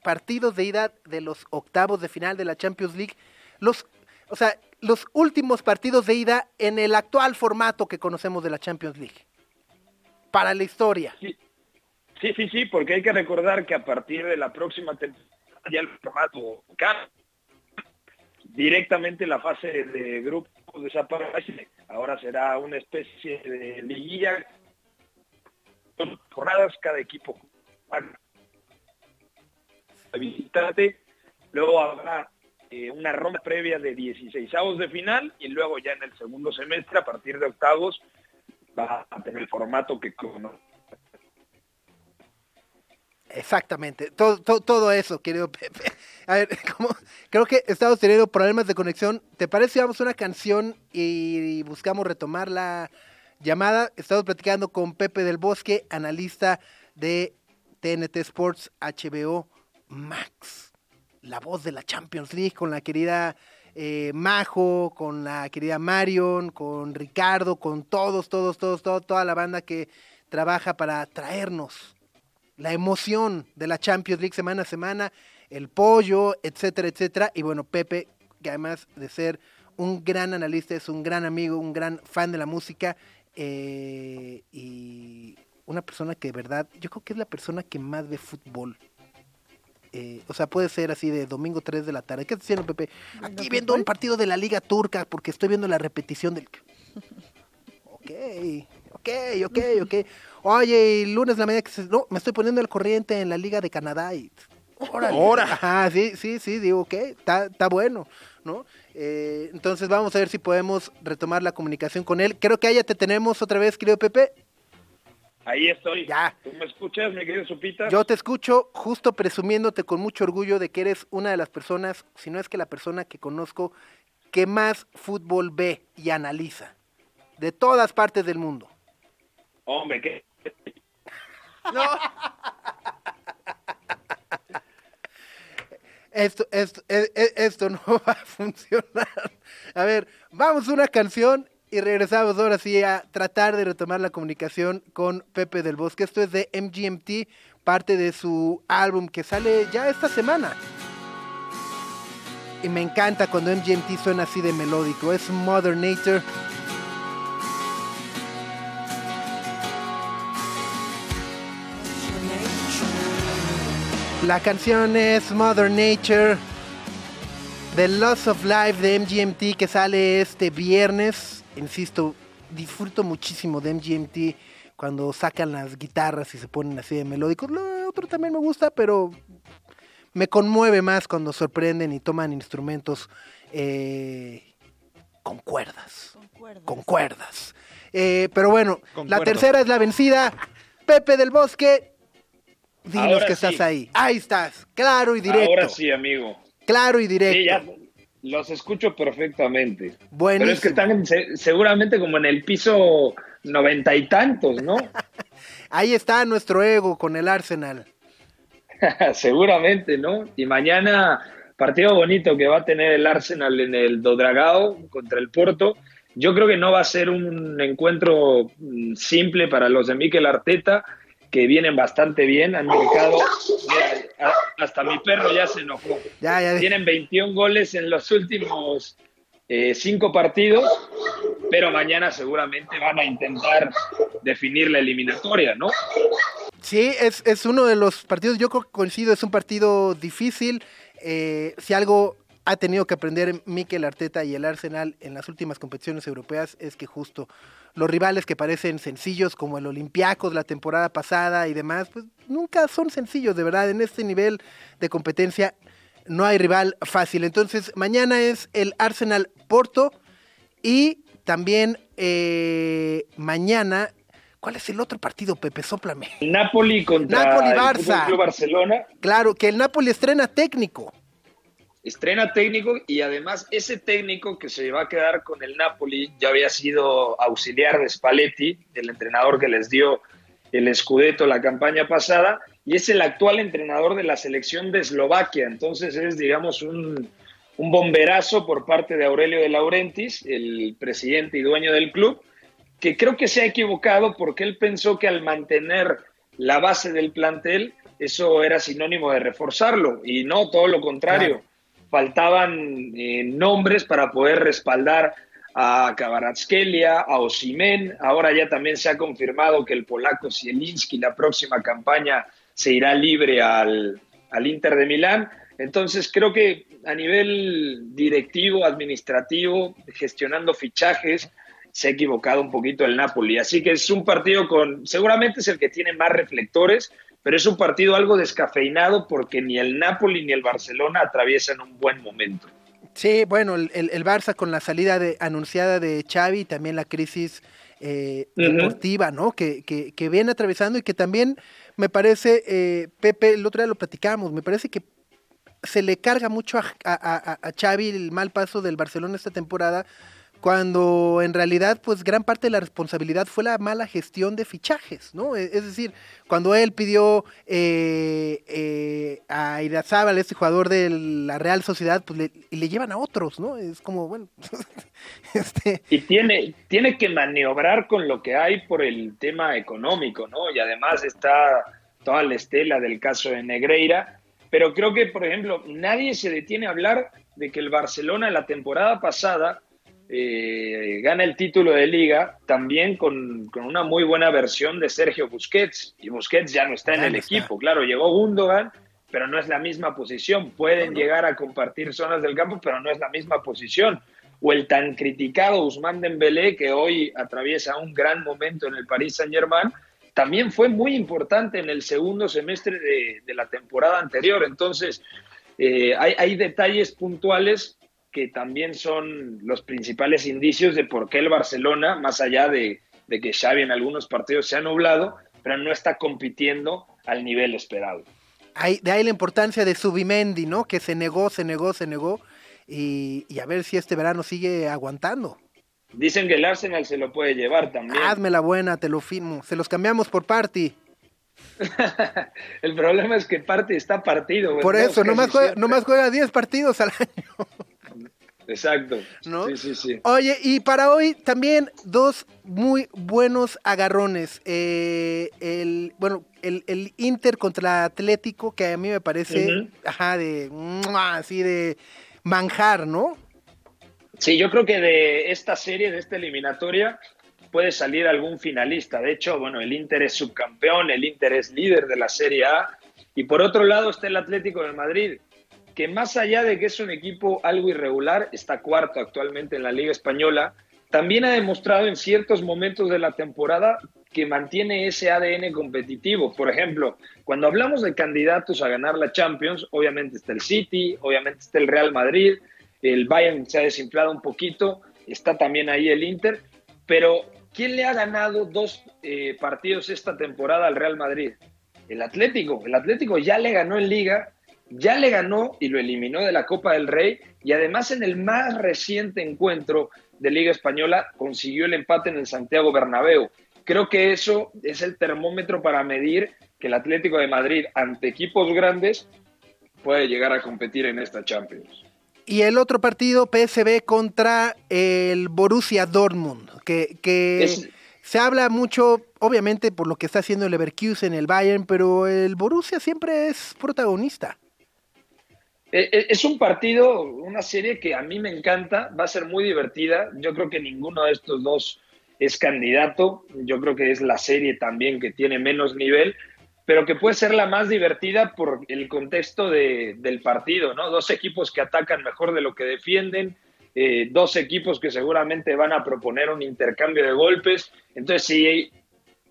partidos de ida de los octavos de final de la Champions League. Los, o sea, los últimos partidos de ida en el actual formato que conocemos de la Champions League. Para la historia. Sí, sí, sí, sí, porque hay que recordar que a partir de la próxima temporada ya el formato. Directamente la fase de grupos desaparece. Ahora será una especie de liguilla. Jornadas, cada equipo visitante. Luego habrá eh, una ronda previa de 16 de final y luego ya en el segundo semestre, a partir de octavos, va a tener el formato que conoce. Exactamente, todo, todo, todo eso, querido Pepe. A ver, como, creo que estamos teniendo problemas de conexión. ¿Te parece si vamos una canción y buscamos retomar la llamada? Estamos platicando con Pepe del Bosque, analista de TNT Sports HBO Max, la voz de la Champions League, con la querida eh, Majo, con la querida Marion, con Ricardo, con todos, todos, todos, todos, toda la banda que trabaja para traernos la emoción de la Champions League semana a semana, el pollo, etcétera, etcétera. Y bueno, Pepe, que además de ser un gran analista, es un gran amigo, un gran fan de la música eh, y una persona que de verdad, yo creo que es la persona que más ve fútbol. Eh, o sea, puede ser así de domingo 3 de la tarde. ¿Qué estás haciendo, Pepe? Aquí viendo un partido de la Liga Turca porque estoy viendo la repetición del... Ok, ok, ok, ok. Oye, y lunes la mañana que se- no, me estoy poniendo al corriente en la Liga de Canadá y Órale. Ahora. Ajá, sí, sí, sí, digo, ok, está, está bueno, ¿no? Eh, entonces vamos a ver si podemos retomar la comunicación con él. Creo que ahí ya te tenemos otra vez, querido Pepe. Ahí estoy. Ya. ¿Tú me escuchas, mi querido Supita? Yo te escucho justo presumiéndote con mucho orgullo de que eres una de las personas, si no es que la persona que conozco que más fútbol ve y analiza. De todas partes del mundo. Hombre, ¿qué? Esto, esto, e- e- esto no va a funcionar. A ver, vamos a una canción y regresamos ahora sí a tratar de retomar la comunicación con Pepe del Bosque. Esto es de MGMT, parte de su álbum que sale ya esta semana. Y me encanta cuando MGMT suena así de melódico. Es Mother Nature. La canción es Mother Nature. The Loss of Life de MGMT que sale este viernes. Insisto, disfruto muchísimo de MGMT cuando sacan las guitarras y se ponen así de melódicos. Lo otro también me gusta, pero me conmueve más cuando sorprenden y toman instrumentos eh, con cuerdas. Con cuerdas. Eh, pero bueno, Con la cuerdas. tercera es la vencida. Pepe del Bosque, dinos Ahora que estás sí. ahí. Ahí estás, claro y directo. Ahora sí, amigo. Claro y directo. Sí, ya los escucho perfectamente. Buenísimo. Pero es que están se- seguramente como en el piso noventa y tantos, ¿no? Ahí está nuestro ego con el Arsenal. seguramente, ¿no? Y mañana, partido bonito que va a tener el Arsenal en el Dodragao contra el Porto. Yo creo que no va a ser un encuentro mm, simple para los de Mikel Arteta, que vienen bastante bien, han marcado, mira, hasta mi perro ya se enojó. Ya, ya. Tienen 21 goles en los últimos eh, cinco partidos, pero mañana seguramente van a intentar definir la eliminatoria, ¿no? Sí, es, es uno de los partidos, yo coincido, es un partido difícil. Eh, si algo ha tenido que aprender Mikel Arteta y el Arsenal en las últimas competiciones europeas es que justo los rivales que parecen sencillos como el Olympiacos la temporada pasada y demás, pues nunca son sencillos, de verdad, en este nivel de competencia no hay rival fácil. Entonces, mañana es el Arsenal Porto y también eh, mañana, ¿cuál es el otro partido, Pepe? Sóplame. Napoli contra Napoli, el Barça. Club Barcelona. Claro, que el Napoli estrena técnico. Estrena técnico y además ese técnico que se va a quedar con el Napoli ya había sido auxiliar de Spalletti, el entrenador que les dio el Scudetto la campaña pasada, y es el actual entrenador de la selección de Eslovaquia. Entonces es, digamos, un, un bomberazo por parte de Aurelio de Laurentiis, el presidente y dueño del club, que creo que se ha equivocado porque él pensó que al mantener la base del plantel, eso era sinónimo de reforzarlo, y no, todo lo contrario. Faltaban eh, nombres para poder respaldar a Kvaratskhelia, a Osimen. Ahora ya también se ha confirmado que el polaco Zielinski la próxima campaña se irá libre al, al Inter de Milán. Entonces creo que a nivel directivo, administrativo, gestionando fichajes, se ha equivocado un poquito el Napoli. Así que es un partido con, seguramente es el que tiene más reflectores, pero es un partido algo descafeinado porque ni el Napoli ni el Barcelona atraviesan un buen momento. Sí, bueno, el, el- Barça con la salida de, anunciada de Xavi y también la crisis eh, deportiva, ¿no? Que, que, que viene atravesando y que también me parece, eh, Pepe, el otro día lo platicamos, me parece que se le carga mucho a, a, a- a Xavi el mal paso del Barcelona esta temporada, cuando en realidad, pues gran parte de la responsabilidad fue la mala gestión de fichajes, ¿no? E- Es decir, cuando él pidió eh, eh, a Irazábal, este jugador de la Real Sociedad, pues le, le llevan a otros, ¿no? Es como, bueno, este, Y tiene, tiene que maniobrar con lo que hay por el tema económico, ¿no? Y además está toda la estela del caso de Negreira. Pero creo que, por ejemplo, nadie se detiene a hablar de que el Barcelona la temporada pasada eh, gana el título de liga también con, con una muy buena versión de Sergio Busquets. Y Busquets ya no está en el está. equipo. Claro, llegó Gundogan, pero no es la misma posición. Pueden llegar a compartir zonas del campo, pero no es la misma posición. O el tan criticado Usman Dembélé, que hoy atraviesa un gran momento en el Paris Saint-Germain, también fue muy importante en el segundo semestre de, de la temporada anterior. Entonces, eh, hay, hay detalles puntuales que también son los principales indicios de por qué el Barcelona, más allá de, de que Xavi en algunos partidos se ha nublado, pero no está compitiendo al nivel esperado. De ahí la importancia de Subimendi, ¿no? Que se negó, se negó, se negó. Y, y a ver si este verano sigue aguantando. Dicen que el Arsenal se lo puede llevar también. Hazme la buena, te lo firmo. Se los cambiamos por party. el problema es que parte está partido. Por ¿verdad? eso, nomás juega, nomás juega 10 partidos al año. Exacto. ¿No? Sí, sí, sí. Oye, y para hoy también dos muy buenos agarrones. Eh, el, bueno, el, el Inter contra Atlético, que a mí me parece, ajá, de, así de manjar, ¿no? Sí, yo creo que de esta serie, de esta eliminatoria, puede salir algún finalista. De hecho, bueno, el Inter es subcampeón, el Inter es líder de la Serie A. Y por otro lado está el Atlético de Madrid, que más allá de que es un equipo algo irregular, está cuarto actualmente en la Liga Española, también ha demostrado en ciertos momentos de la temporada que mantiene ese ADN competitivo. Por ejemplo, cuando hablamos de candidatos a ganar la Champions, obviamente está el City, obviamente está el Real Madrid, el Bayern se ha desinflado un poquito, está también ahí el Inter, pero ¿quién le ha ganado dos eh, partidos esta temporada al Real Madrid? El Atlético. El Atlético ya le ganó en Liga, ya le ganó y lo eliminó de la Copa del Rey y además en el más reciente encuentro de Liga Española consiguió el empate en el Santiago Bernabéu. Creo que eso es el termómetro para medir que el Atlético de Madrid ante equipos grandes puede llegar a competir en esta Champions. Y el otro partido, PSV contra el Borussia Dortmund, que, que Es- se habla mucho, obviamente, por lo que está haciendo el Leverkusen, el Bayern, pero el Borussia siempre es protagonista. Eh, eh, Es un partido, una serie que a mí me encanta, va a ser muy divertida. Yo creo que ninguno de estos dos es candidato. Yo creo que es la serie también que tiene menos nivel, pero que puede ser la más divertida por el contexto de- del partido, ¿no? Dos equipos que atacan mejor de lo que defienden, eh, dos equipos que seguramente van a proponer un intercambio de golpes. Entonces, si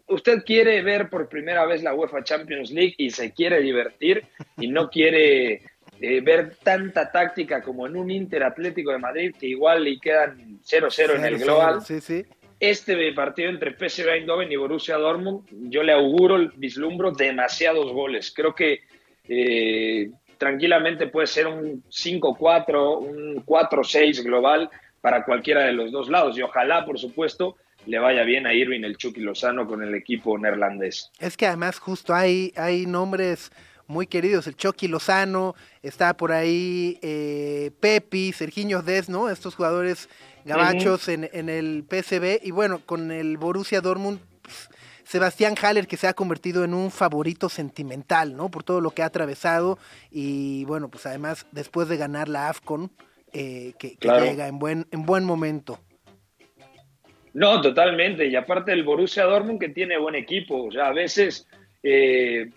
usted quiere ver por primera vez la UEFA Champions League y se quiere divertir y no quiere eh, ver tanta táctica como en un Inter Atlético de Madrid, que igual le quedan 0-0 en el global, Sí, sí. este partido entre PSV Eindhoven y Borussia Dortmund, yo le auguro, vislumbro demasiados goles. Creo que eh, tranquilamente puede ser un 5-4, un 4-6 global para cualquiera de los dos lados. Y ojalá, por supuesto, le vaya bien a Irving el Chucky Lozano con el equipo neerlandés. Es que además justo hay, hay nombres muy queridos, el Chucky Lozano, está por ahí eh, Pepi, Sergiño Des, ¿no? Estos jugadores gabachos en, en el PSV y bueno, con el Borussia Dortmund, pues, Sebastián Haller que se ha convertido en un favorito sentimental, ¿no? Por todo lo que ha atravesado y bueno, pues además después de ganar la AFCON, eh, que, llega en buen, en buen momento. No, totalmente. Y aparte el Borussia Dortmund que tiene buen equipo. O sea, a veces eh,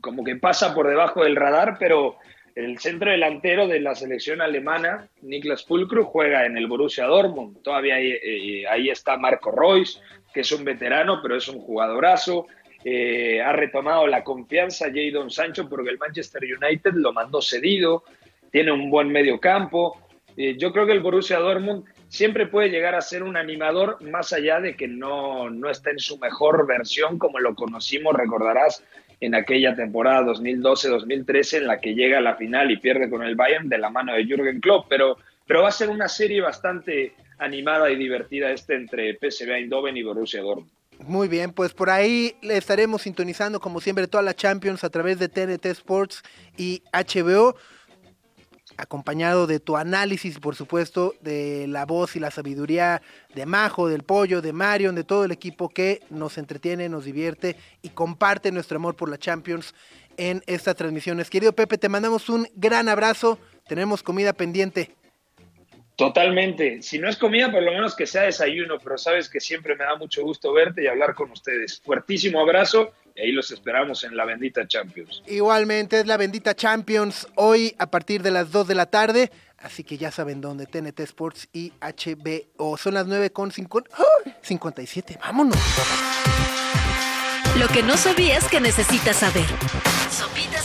como que pasa por debajo del radar, pero el centro delantero de la selección alemana, Niklas Fulkrug, juega en el Borussia Dortmund. Todavía ahí, eh, ahí está Marco Reus, que es un veterano, pero es un jugadorazo. Eh, ha retomado la confianza Jadon Sancho porque el Manchester United lo mandó cedido. Tiene un buen medio campo. Eh, yo creo que el Borussia Dortmund siempre puede llegar a ser un animador más allá de que no, no está en su mejor versión como lo conocimos, recordarás, en aquella temporada 2012-2013 en la que llega a la final y pierde con el Bayern de la mano de Jürgen Klopp, pero, pero va a ser una serie bastante animada y divertida este entre PSV Eindhoven y Borussia Dortmund. Muy bien, pues por ahí le estaremos sintonizando como siempre toda la Champions a través de TNT Sports y HBO, acompañado de tu análisis, por supuesto, de la voz y la sabiduría de Majo, del Pollo, de Marion, de todo el equipo que nos entretiene, nos divierte y comparte nuestro amor por la Champions en estas transmisiones. Querido Pepe, te mandamos un gran abrazo, tenemos comida pendiente. Totalmente. Si no es comida, por lo menos que sea desayuno, pero sabes que siempre me da mucho gusto verte y hablar con ustedes. Fuertísimo abrazo y ahí los esperamos en la bendita Champions. Igualmente es la bendita Champions hoy a partir de las 2 de la tarde. Así que ya saben dónde, TNT Sports y HBO. Son las 9 con 57. Vámonos. Lo que no sabías que necesitas saber. Sopitas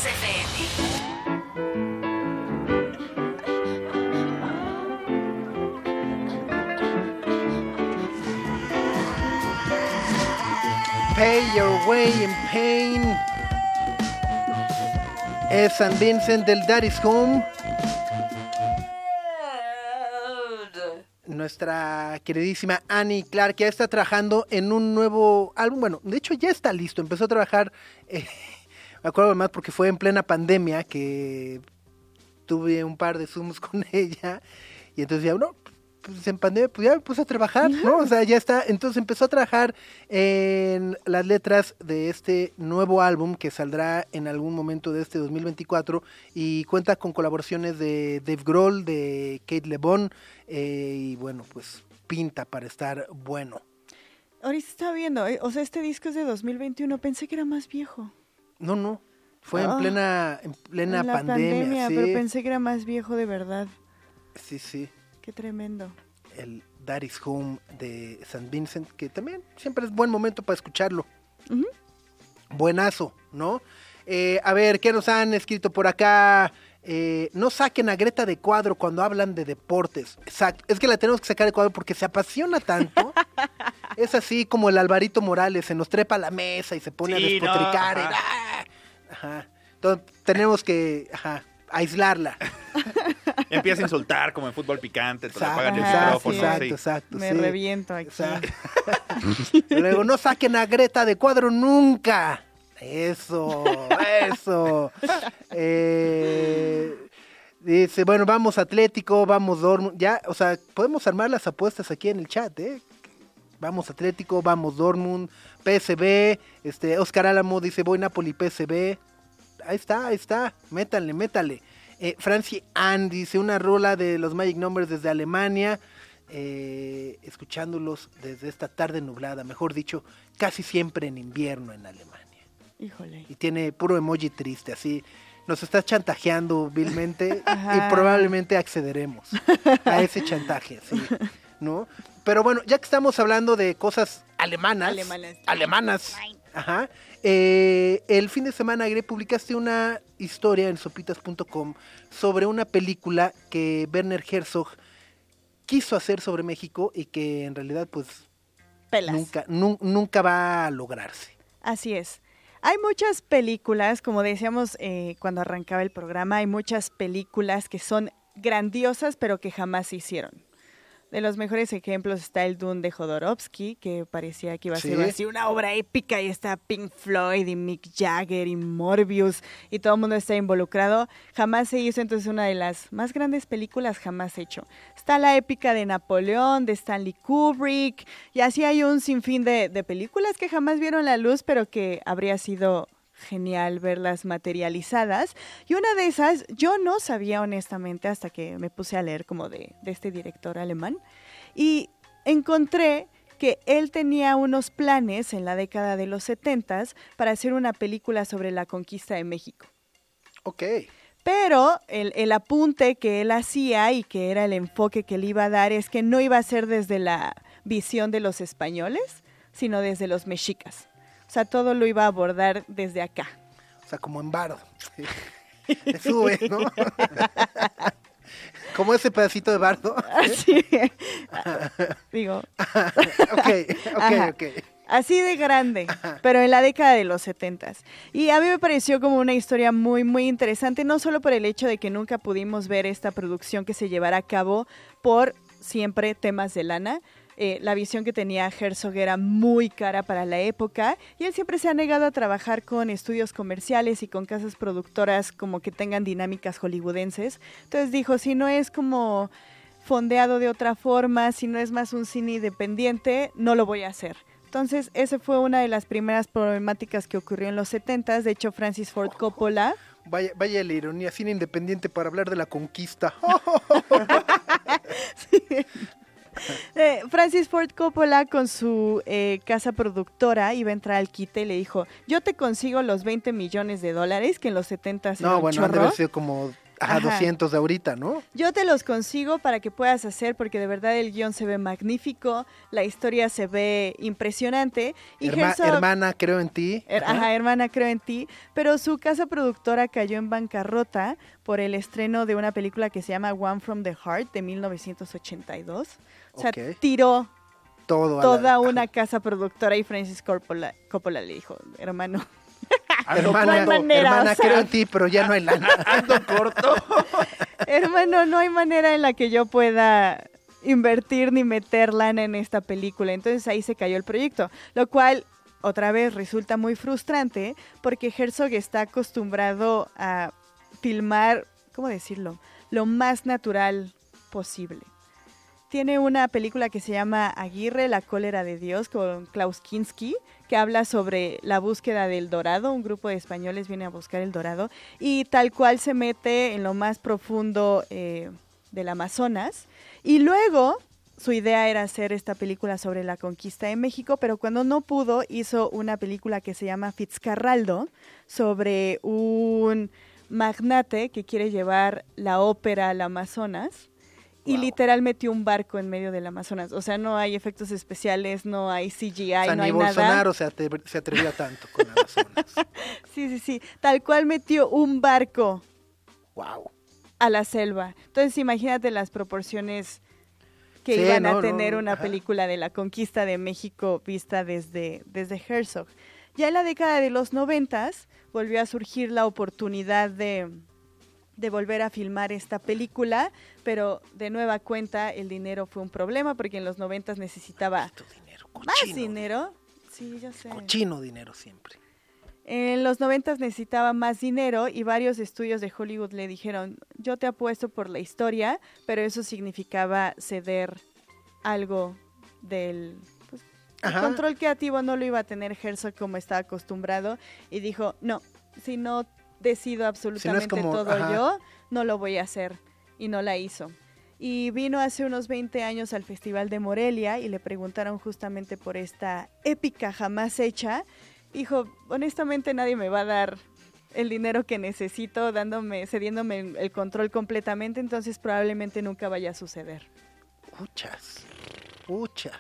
Pay Your Way in Pain. Es San Vincent del Daddy's Home. Nuestra queridísima Annie Clark ya está trabajando en un nuevo álbum. Bueno, de hecho ya está listo. Empezó a trabajar, eh, me acuerdo más porque fue en plena pandemia que tuve un par de zooms con ella. Y entonces ya, no, pues en pandemia, pues ya me puse a trabajar, ¿no? O sea, ya está. Entonces empezó a trabajar en las letras de este nuevo álbum que saldrá en algún momento de este 2024 y cuenta con colaboraciones de Dave Grohl, de Kate LeBon eh, y bueno, pues pinta para estar bueno. Ahorita estaba viendo, eh, o sea, este disco es de 2021, pensé que era más viejo. No, no. Fue Ah, en plena, en plena En la pandemia, sí. pero pensé que era más viejo de verdad. Sí, sí. Qué tremendo. El Daddy's Home de San Vincent, que también siempre es buen momento para escucharlo. Buenazo, ¿no? Eh, a ver, ¿qué nos han escrito por acá? Eh, no saquen a Greta de cuadro cuando hablan de deportes. Exacto. Es que la tenemos que sacar de cuadro porque se apasiona tanto. es así como el Alvarito Morales, se nos trepa a la mesa y se pone Sí, a despotricar. no, y- ajá. ¡ah! Ajá. Entonces tenemos que ajá, aislarla. Empieza a insultar como en fútbol picante, te Exacto, apagan el micrófono. sí. exacto, sí. exacto. Me sí. reviento aquí. Luego, no saquen a Greta de cuadro nunca. Eso, eso. Eh, dice, bueno, vamos Atlético, vamos Dortmund. Ya, o sea, podemos armar las apuestas aquí en el chat, ¿eh? Vamos Atlético, vamos Dortmund, PSB, este, Oscar Álamo dice, voy Napoli, PSB. Ahí está, ahí está, métanle, métale. Eh, Francie Ann dice, una rola de los Magic Numbers desde Alemania, eh, escuchándolos desde esta tarde nublada, mejor dicho, casi siempre en invierno en Alemania. Híjole. Y tiene puro emoji triste, así. Nos está chantajeando vilmente Ajá. y probablemente accederemos a ese chantaje, sí, ¿no? Pero bueno, ya que estamos hablando de cosas alemanas, Alemanas. alemanas, ajá, eh, el fin de semana, Gre, publicaste una historia en sopitas.com sobre una película que Werner Herzog quiso hacer sobre México y que en realidad pues Pelas. nunca, nun- nunca va a lograrse. Así es. Hay muchas películas, como decíamos eh, cuando arrancaba el programa, hay muchas películas que son grandiosas pero que jamás se hicieron. De los mejores ejemplos está el Dune de Jodorowsky, que parecía que iba a ser Sí. así una obra épica y está Pink Floyd y Mick Jagger y Morbius y todo el mundo está involucrado. Jamás se hizo, entonces una de las más grandes películas jamás hecho. Está la épica de Napoleón, de Stanley Kubrick, y así hay un sinfín de, de películas que jamás vieron la luz, pero que habría sido genial verlas materializadas. Y una de esas, yo no sabía honestamente hasta que me puse a leer como de, de este director alemán, y encontré que él tenía unos planes en la década de los 70 para hacer una película sobre la conquista de México. Ok. Pero el, el apunte que él hacía y que era el enfoque que le iba a dar es que no iba a ser desde la visión de los españoles, sino desde los mexicas. O sea, todo lo iba a abordar desde acá. O sea, como en bardo. Sí. Sube, ¿no? como ese pedacito de bardo. Así. Digo, ok, ok, Ajá. ok. Así de grande, pero en la década de los setentas. Y a mí me pareció como una historia muy, muy interesante, no solo por el hecho de que nunca pudimos ver esta producción que se llevara a cabo por siempre temas de lana. Eh, la visión que tenía Herzog era muy cara para la época y él siempre se ha negado a trabajar con estudios comerciales y con casas productoras como que tengan dinámicas hollywoodenses. Entonces dijo, si no es como fondeado de otra forma, si no es más un cine independiente, no lo voy a hacer. Entonces, esa fue una de las primeras problemáticas que ocurrió en los 70 De hecho, Francis Ford Coppola, Vaya, vaya la ironía, cine independiente para hablar de la conquista. eh, Francis Ford Coppola con su eh, casa productora iba a entrar al quite y le dijo, yo te consigo los 20 millones de dólares que en los 70 no, bueno, han de haber sido como a Ajá. 200 de ahorita, ¿no? Yo te los consigo para que puedas hacer, porque de verdad el guion se ve magnífico, la historia se ve impresionante. Y Herma- Herzog- hermana, creo en ti. Her- Ajá, hermana, creo en ti. Pero su casa productora cayó en bancarrota por el estreno de una película que se llama One from the Heart de 1982. O sea, tiró Todo. toda la- una casa productora y Francis Coppola, Coppola le dijo, hermano, Hermana, No hay manera, hermana, o sea. creo en ti, pero ya no hay lana. Ando corto. hermano, no hay manera en la que yo pueda invertir ni meter lana en esta película. Entonces ahí se cayó el proyecto, lo cual otra vez resulta muy frustrante porque Herzog está acostumbrado a filmar, ¿cómo decirlo? Lo más natural posible. Tiene una película que se llama Aguirre, la cólera de Dios, con Klaus Kinski, que habla sobre la búsqueda del dorado. Un grupo de españoles viene a buscar el dorado y tal cual se mete en lo más profundo eh, del Amazonas. Y luego su idea era hacer esta película sobre la conquista de México, pero cuando no pudo, hizo una película que se llama Fitzcarraldo, sobre un magnate que quiere llevar la ópera al Amazonas. Y literal metió un barco en medio del Amazonas. O sea, no hay efectos especiales, no hay CGI, o sea, no ni hay Bolsonaro nada. se, se atrevía tanto con Amazonas. Sí, sí, sí. Tal cual metió un barco wow. a la selva. Entonces, imagínate las proporciones que Sí, iban no, a tener no, una ajá. película de la conquista de México vista desde, desde Herzog. Ya en la década de los noventas volvió a surgir la oportunidad de, de volver a filmar esta película, pero de nueva cuenta el dinero fue un problema porque en los noventas necesitaba dinero, más dinero. Sí, yo sé. Cochino dinero siempre. En los noventas necesitaba más dinero y varios estudios de Hollywood le dijeron, yo te apuesto por la historia, pero eso significaba ceder algo del pues, el control creativo no lo iba a tener Herzog como estaba acostumbrado y dijo, no, si no decido absolutamente como- todo ajá. yo, no lo voy a hacer. Y no la hizo. Y vino hace unos 20 años al Festival de Morelia y le preguntaron justamente por esta épica jamás hecha. Dijo, honestamente nadie me va a dar el dinero que necesito dándome, cediéndome el- control completamente, entonces probablemente nunca vaya a suceder. Uchas. Uchas.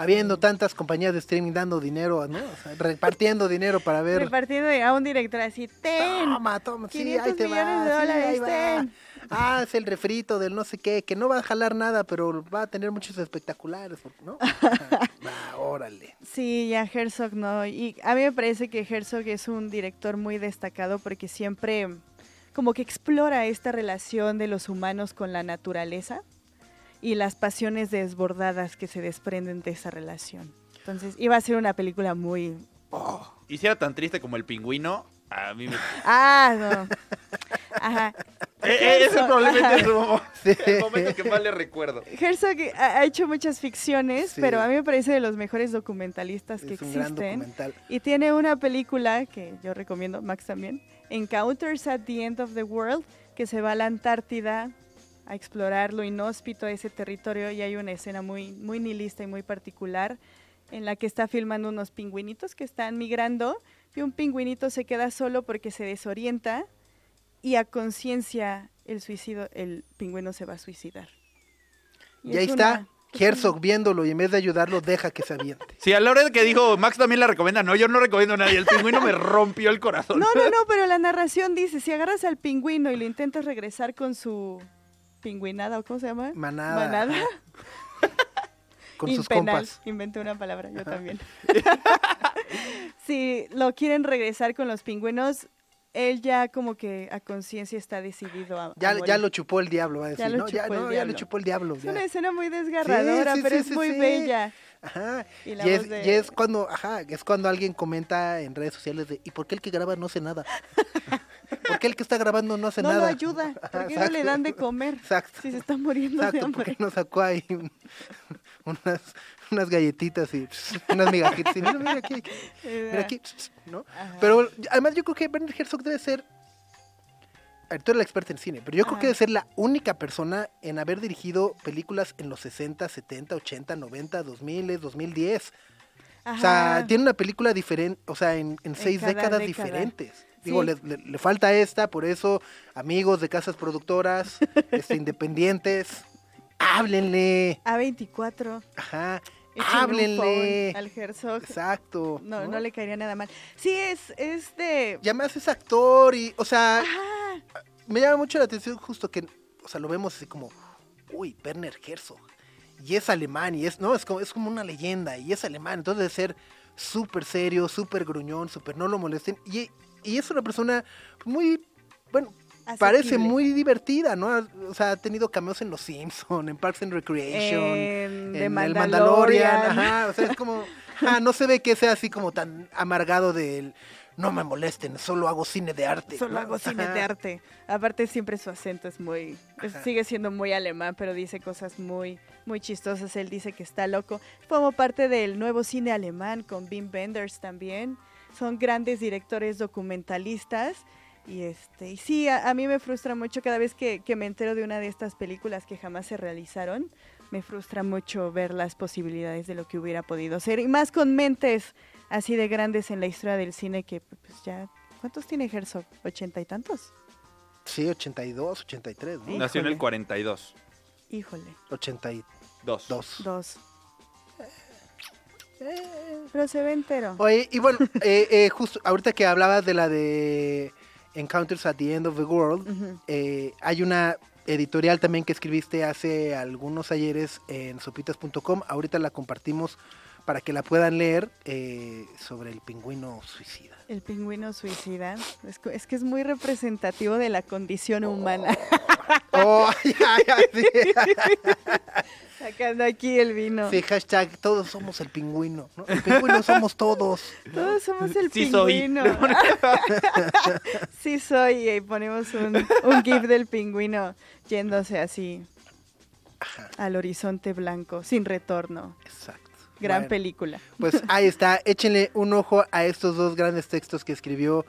Habiendo tantas compañías de streaming dando dinero, ¿no? O sea, repartiendo dinero para ver. Repartiendo a un director así, ten, Toma, toma, sí, 500 ahí te va, de sí, dólares, ahí va. ten. Ah, es el refrito del no sé qué, que no va a jalar nada, pero va a tener muchos espectaculares, ¿no? Va, órale. Sí, ya Herzog no. Y a mí me parece que Herzog es un director muy destacado porque siempre como que explora esta relación de los humanos con la naturaleza y las pasiones desbordadas que se desprenden de esa relación. Entonces, iba a ser una película muy... Y si era tan triste como el pingüino, a mí me... Ah, no. Ajá. Eh, eh, ese probablemente ajá. es el mo- Sí. el momento que más le recuerdo. Herzog ha hecho muchas ficciones, Sí. pero a mí me parece de los mejores documentalistas que Es un gran existen. documental. Y tiene una película que yo recomiendo, Max también, Encounters at the End of the World, que se va a la Antártida a explorar lo inhóspito de ese territorio y hay una escena muy, muy nihilista y muy particular en la que está filmando unos pingüinitos que están migrando y un pingüinito se queda solo porque se desorienta y a conciencia el suicidio, el pingüino se va a suicidar. Y ahí es está, una- Herzog viéndolo y en vez de ayudarlo, deja que se aviente. Sí, a la hora de que dijo, Max también la recomienda. No, yo no recomiendo a nadie. El pingüino me rompió el corazón. No, no, no, pero la narración dice, si agarras al pingüino y lo intentas regresar con su pingüinada, ¿o cómo se llama? Manada. Manada. Con sus Impenal. compas. Inventé una palabra, yo también. si lo quieren regresar con los pingüinos, él ya como que a conciencia está decidido a, a Ya, ya lo chupó el diablo, va a decir. Ya lo no, ya, chupó el no, ya diablo. lo chupó el diablo. Es ya. una escena muy desgarradora, Sí, sí, pero sí, es muy bella. Ajá. Y Y, es, de- y es cuando, ajá, es cuando alguien comenta en redes sociales de ¿y por qué el que graba no hace nada? ¿Por qué el que está grabando no hace No nada? lo ayuda, Ajá, ¿por qué no le exacto. dan de comer? Exacto. Si se está muriendo de Exacto, porque hambre. no sacó ahí un- unas, unas galletitas y unas migajitas. Y mira, mira aquí, mira aquí, ¿no? Ajá. Pero además yo creo que Werner Herzog debe ser, tú eres la experta en cine, pero yo creo Ajá. que debe ser la única persona en haber dirigido películas en los 60, 70, 80, 90, 2000, 2010. O sea, Ajá. tiene una película diferente, o sea, en, en seis cada décadas década. diferentes. Digo, Sí. le, le- le falta esta, por eso, amigos de casas productoras, este, independientes, háblenle. A24. Ajá, háblenle. al Herzog. Exacto. No, no le caería nada mal. Sí, es, es de... Y además es actor y, o sea, me llama mucho la atención justo que, o sea, lo vemos así como, uy, Werner Herzog. Y es alemán y es, no, es como, es como una leyenda y es alemán. Entonces debe ser súper serio, súper gruñón, súper no lo molesten. Y, y es una persona muy, bueno, parece muy divertida, ¿no? O sea, ha tenido cameos en Los Simpson, en Parks and Recreation, En el Mandalorian. Ajá, o sea, es como, ah, no se ve que sea así como tan amargado del, no me molesten, solo hago cine de arte. Solo ¿no? hago cine Ajá. de arte. Aparte siempre su acento es muy, es- sigue siendo muy alemán, pero dice cosas muy, muy chistosas. Él dice que está loco. Como parte del nuevo cine alemán con Wim Wenders también. Son grandes directores documentalistas. Y este, y sí, a, a mí me frustra mucho cada vez que, que me entero de una de estas películas que jamás se realizaron. Me frustra mucho ver las posibilidades de lo que hubiera podido ser. Y más con mentes así de grandes en la historia del cine que pues ya ¿Cuántos tiene Herzog? ¿Ochenta y tantos? Sí, 82, 83, ¿no? Nació en el Híjole. 42. Híjole, 82. Dos. dos. Pero se ve entero. Oye, y bueno, eh, eh, justo ahorita que hablabas de la de Encounters at the End of the World, eh, hay una editorial también que escribiste hace algunos ayeres en sopitas.com. Ahorita la compartimos para que la puedan leer eh, sobre el pingüino suicida. El pingüino suicida. Es, que- es que es muy representativo de la condición humana. Oh, ya, ya, sí. Sacando aquí el vino. Sí, hashtag, todos somos el pingüino. ¿no? El pingüino somos todos. Todos somos el Sí soy. pingüino. sí soy. Y ponemos un, un gif del pingüino yéndose así al horizonte blanco, sin retorno. Exacto. Gran Bueno, película. Pues ahí está, échenle un ojo a estos dos grandes textos que escribió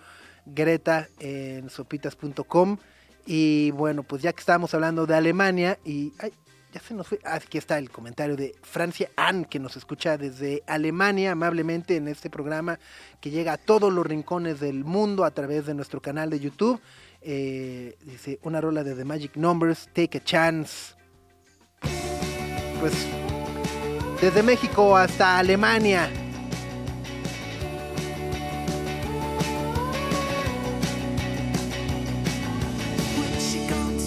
Greta en sopitas.com. Y bueno, pues ya que estábamos hablando de Alemania y... Ay, ya se nos fue. Ah, Aquí está el comentario de Francia Ann, que nos escucha desde Alemania amablemente en este programa que llega a todos los rincones del mundo a través de nuestro canal de YouTube. Eh, dice una rola de The Magic Numbers, Take a Chance. Pues desde México hasta Alemania.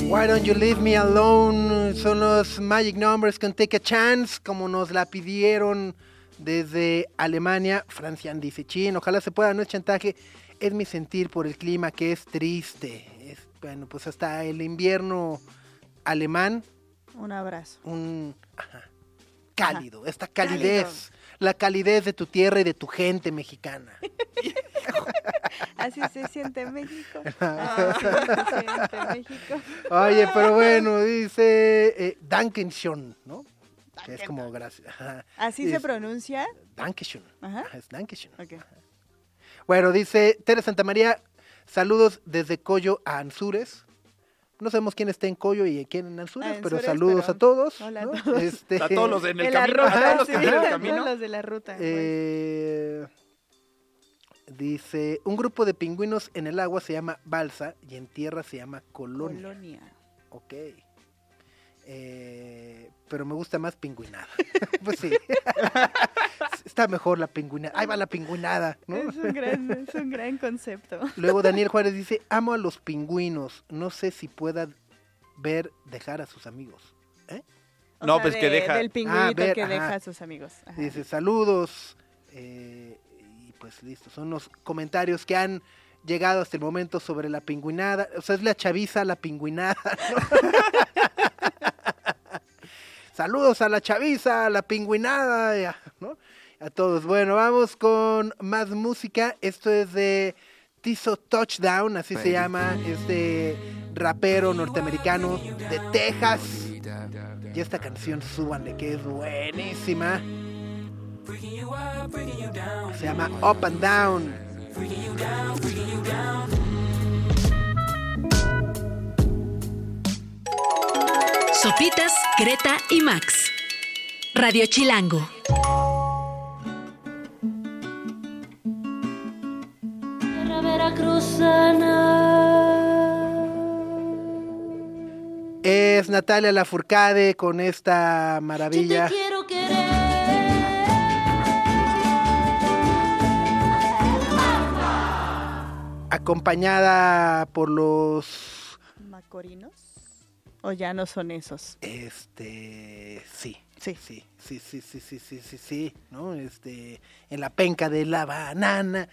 Why Don't You Leave Me Alone son los Magic Numbers con Take a Chance, como nos la pidieron desde Alemania. Francian dice, chin, ojalá se pueda, no es chantaje, es mi sentir por el clima que es triste. Es, bueno, pues hasta el invierno alemán, Un abrazo. un ajá, cálido, esta calidez, la calidez de tu tierra y de tu gente mexicana. Así se siente México. Así se siente México. Oye, pero bueno, dice eh, Dankeschön, ¿no? Que es como gracias. ¿Así se pronuncia? Dankeschön. Ajá. Es Dankeschön. Ok. Bueno, dice Tere Santa María, saludos desde Coyo a Anzures. No sabemos quién está en Coyo y quién en Anzures, A pero saludos pero a todos. hola a ¿no? todos. Este, A todos los en el camino. A todos los que sí, están en el a camino. todos los de la ruta. eh, dice, un grupo de pingüinos en el agua se llama balsa y en tierra se llama colonia. Colonia. Ok. Eh, pero me gusta más pingüinada. pues sí. Está mejor la pingüinada. Ahí va la pingüinada, ¿no? Es, un gran, es un gran concepto. Luego Daniel Juárez dice, amo a los pingüinos. No sé si pueda ver dejar a sus amigos. ¿Eh? O No, sea, pues que de- deja- Del pingüinito ver, que ajá. deja a sus amigos. Ajá. Dice, saludos. Eh, y pues listo, son los comentarios que han llegado hasta el momento sobre la pingüinada. O sea, es la chaviza, la pingüinada. ¿no? Saludos a la chaviza, a la pingüinada, a- ¿no? A todos. Bueno, vamos con más música. Esto es de Tizo Touchdown, así se llama, este rapero norteamericano de Texas. Y esta canción, súbanle, que es buenísima. Se llama Up and Down. Sopitas, Greta y Max. Radio Chilango. Tierra veracruzana. Es Natalia Lafourcade con esta Yo maravilla. te quiero querer. acompañada por los ¿Macorinos? ¿O ya no son esos? Este, sí. Sí. Sí, sí, sí, sí, sí, sí, sí, sí, ¿no? Este, en la penca de la banana,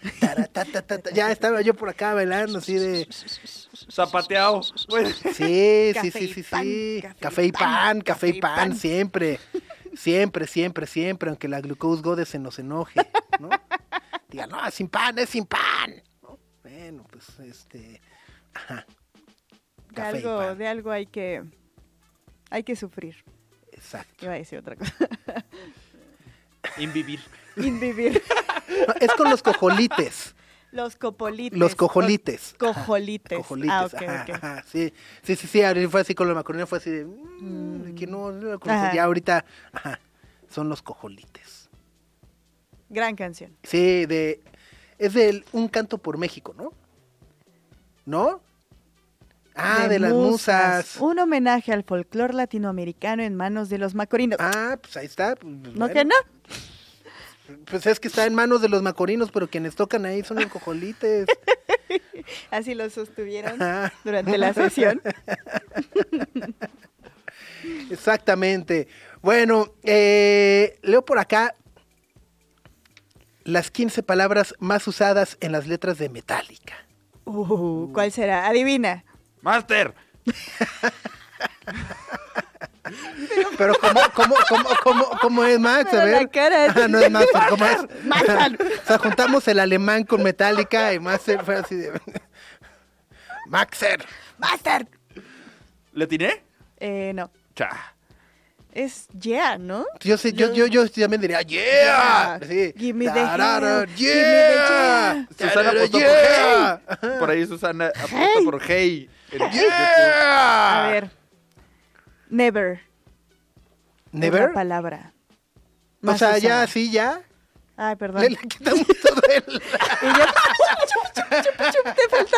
ya estaba yo por acá bailando así de... Zapateado. Sí, sí, sí, sí, sí. Café y pan, café y pan, siempre. Siempre, siempre, siempre, aunque la glucose gode se nos enoje, ¿no? Diga, no, sin pan, es sin pan. Bueno, pues, este... Ajá. Café y algo, pan. de algo hay que, hay que sufrir. exacto Iba a decir otra cosa. invivir. Invivir. No, es con los cojolites Los copolites. Los cojolites. Los cojolites. Cojolites, Ah, ok, ajá, ok. ajá, sí, sí, sí, sí, ahorita fue así con la macaroni, fue así de, mm, de que no, ya ahorita, ajá, son los cojolites. Gran canción. Sí, de, es de Un Canto por México, ¿no? ¿No? Ah, de, las musas. Un homenaje al folclore latinoamericano en manos de los macorinos. Ah, pues ahí está. pues, ¿No bueno, que no? Pues es que está en manos de los macorinos, pero quienes tocan ahí son los cojolites. Así lo sostuvieron Ajá. durante la sesión. Exactamente. Bueno, eh, leo por acá las 15 palabras más usadas en las letras de Metallica. Uh, ¿Cuál será? Adivina. Master. Pero ¿cómo, cómo, cómo, cómo, cómo es Max? A la ver. cara Ah, no es Master, ¿cómo es? Master. O sea, juntamos el alemán con Metallica y Master fue así de... Maxer. ¡Master! ¿Le tiné? Eh, no. Cha. Es Yeah, ¿no? Yo sé, yo, yo, yo también diría, yeah. Yeah. Sí. Give me the Tarara, hell. Give me the yeah. Susana apostó yeah. por Hey. Por ahí Susana apostó Hey. por Hey. Yeah. A ver. Never. ¿Never? la palabra. O más sea, ya, sí, ya. Ay, perdón. Le, le quitamos todo el... Y yo... chup, chup, chup, chup, te faltó.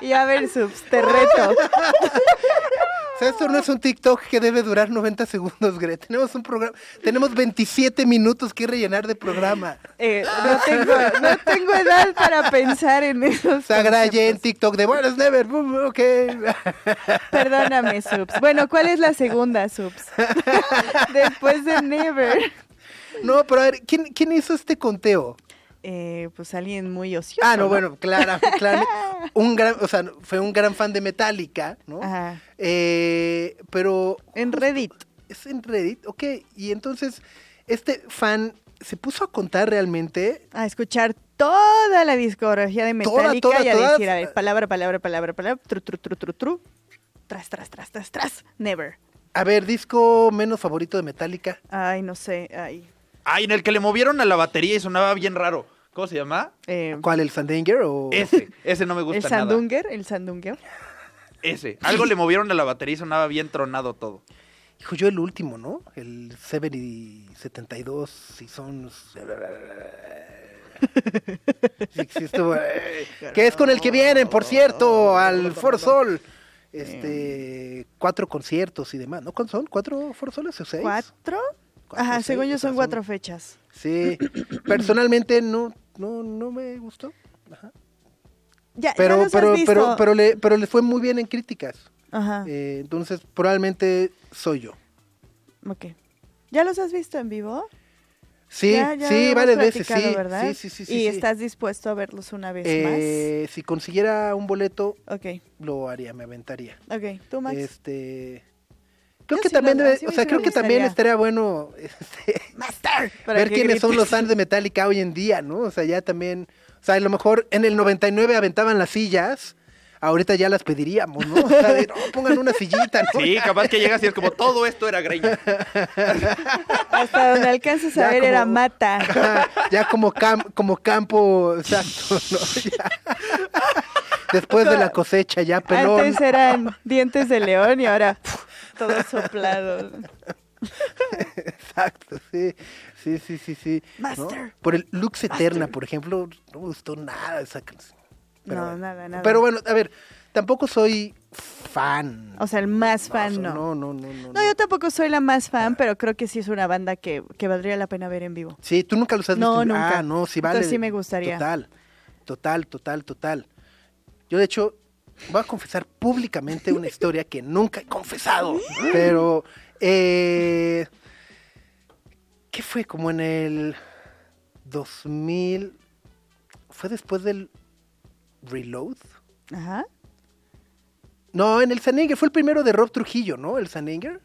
Y a ver, subs, te reto. O sea, esto no es un TikTok que debe durar 90 segundos, Gre. Tenemos un programa, tenemos 27 minutos que rellenar de programa. Eh, no, tengo, no tengo edad para pensar en esos Sagra ya en. TikTok de buenas never, ok. Perdóname, subs. Bueno, ¿cuál es la segunda, subs? Después de Never. No, pero a ver, ¿quién, quién hizo este conteo? Eh, pues alguien muy ocioso. Ah, no, bueno, claro, claro. Un gran, o sea, fue un gran fan de Metallica, ¿no? Ajá. Eh, pero En Reddit. es en Reddit, ok. Y entonces, este fan se puso a contar realmente A escuchar toda la discografía de Toda, Metallica toda, y a toda. decir, a ver, palabra, palabra, palabra, palabra, tru, tru, tru, tru, tru. Tras, tras, tras, tras, tras. Never. A ver, disco menos favorito de Metallica. Ay, no sé. Ay. Ay, en el que le movieron a la batería y sonaba bien raro. ¿Cómo se llama? Eh, ¿Cuál, el Sandanger o...? Ese. Ese no me el gusta nada. Sandunger, el Sandunger. Ese. Algo le movieron a la batería y sonaba bien tronado todo. Hijo, yo el último, ¿no? El 70 y 72, si son... Sí, sí, estuvo, eh, que es con el que vienen, por cierto, al For Sol. Este, cuatro conciertos y demás, ¿no? ¿Cuántos son? ¿Cuatro For Soles o seis? ¿Cuatro? Cuatro, Ajá, seis, según yo son cuatro fechas. Sí, personalmente no, no, no me gustó. Ajá. Ya, ya Pero, has pero, visto. pero, pero, le, pero le fue muy bien en críticas. Ajá, Eh, entonces, probablemente soy yo. ok. ¿Ya los has visto en vivo? Sí, Ya, ya sí, varias veces, sí. ¿verdad? Sí, sí, sí, ¿Y sí. estás dispuesto a verlos una vez Eh, si consiguiera un boleto, más? Ok, lo haría, me aventaría. ok. ¿Tú, Max? Este, creo Yo que sí también, debe- sí, o sea, creo que también estaría bueno este, ¡Master! Para ver quiénes son los fans de Metallica hoy en día, ¿no? O sea, ya también, o sea, a lo mejor en el 99 aventaban las sillas, ahorita ya las pediríamos, ¿no? O sea, de, no, pongan una sillita, ¿no? Sí, capaz que llegas y es como todo esto era greña. Hasta donde alcanzas a Ya ver como- era mata. Ajá, ya como, cam- como campo, exacto, ¿no? Ya. Después de la cosecha, ya pelón. Antes eran dientes de león y ahora todo soplado. Exacto, sí. Sí, sí, sí, sí. ¿no? Master. Por el Lux Eterna, por ejemplo, no me gustó nada esa canción. Pero no, nada, nada. Pero bueno, a ver, tampoco soy fan. O sea, el más fan no. No, no, no, no. No, yo tampoco soy la más fan, pero creo que sí es una banda que, que valdría la pena ver en vivo. Sí, tú nunca los has No, visto. en- nunca. Ah, no, sí vale. Entonces sí me gustaría. Total, total, total, total. Yo, de hecho, voy a confesar públicamente una historia que nunca he confesado, pero... eh, ¿Qué fue? Como en el 2000... ¿Fue después del Reload? Ajá. No, en el Saninger. Fue el primero de Rob Trujillo, ¿no? El Saninger.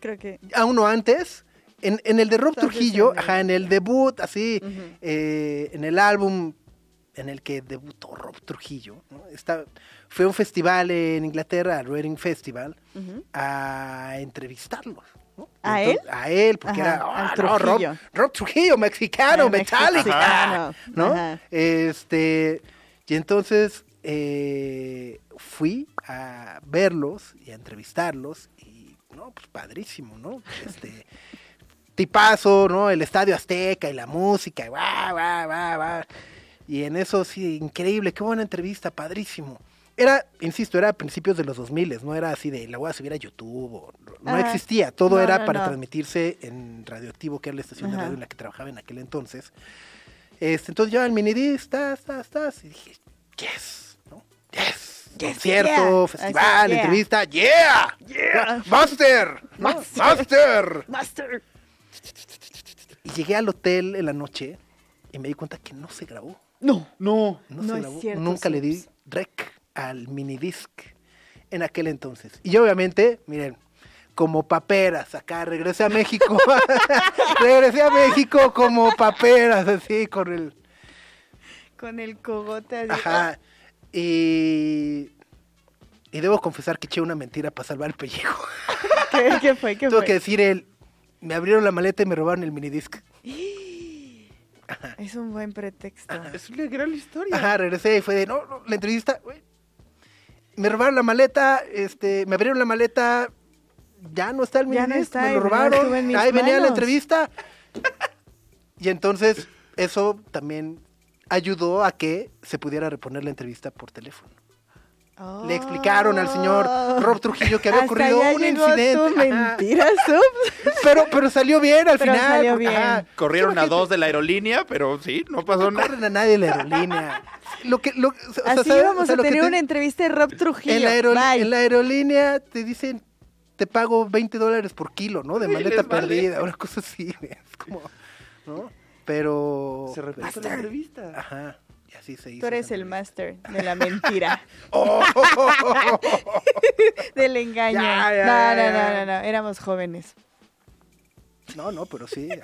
Creo que. a uno antes. En, en el de Rob Trujillo, ajá, en el debut, así, eh, en el álbum en el que debutó Rob Trujillo, ¿no? Está- fue un festival en Inglaterra, Reading Festival, a entrevistarlo. ¿no? ¿A Entonces- A él, porque Ajá, era, ah, no, Rob, Trujillo. Rob Trujillo, mexicano, Al metálica, ¿no? ajá. Este, y entonces eh, fui a verlos y a entrevistarlos y, no, pues padrísimo, ¿no? Este, tipazo, ¿no? El Estadio Azteca y la música, y va, va, va, va. Y en eso sí, increíble, qué buena entrevista, padrísimo. Era, insisto, era a principios de los 2000, no era así de la voy a subir a YouTube, o- no existía, todo no, era no, para no. transmitirse en Radioactivo, que era la estación de radio en la que trabajaba en aquel entonces. Este, entonces yo al minidisc, tas, tas, tas, y dije, yes, ¿no? Yes, Yes, concierto, yeah. festival, yeah. entrevista, yeah, Yeah. master. Master. master. Y llegué al hotel en la noche y me di cuenta que no se grabó. No. No. No, No se grabó. cierto, Nunca le di Subs. rec al minidisc en aquel entonces. Y yo obviamente, miren, como paperas, acá regresé a México. regresé a México como paperas, así, con el... Con el cogote así. Ajá. Y... Y debo confesar que eché una mentira para salvar el pellejo. ¿Qué, qué fue? ¿Qué Tengo fue? que decir el... Me abrieron la maleta y me robaron el minidisc. Es un buen pretexto. Es una gran historia. Ajá, regresé y fue de, no, no, la entrevista, güey. Me robaron la maleta, este, me abrieron la maleta, ya no está el Ya no minidisc, está, me lo no robaron, ahí venía la entrevista. Y entonces, eso también ayudó a que se pudiera reponer la entrevista por teléfono. Le explicaron al señor Rob Trujillo que había Oh. Hasta ocurrido un llegó incidente. Mentira, Subs. Pero, pero salió bien al Pero final. salió porque, bien. ajá, Corrieron a dos de la aerolínea, pero sí, no pasó no nada. corren a nadie en la aerolínea. Lo que, lo, o sea, Así ¿sabes? íbamos O sea, a lo que tener te- una entrevista de Rob Trujillo. En la, aerol- Bye. en la aerolínea te dicen, te pago 20 dólares por kilo, ¿no? De Sí, maleta vale. perdida, una cosa así. Es como, ¿no? Pero... Se repite la entrevista. Ajá, y así se hizo. Tú eres el máster de la mentira, Oh, del engaño. Ya, ya, no, ya, no, ya. no, no, no, éramos jóvenes. no, no, pero sí.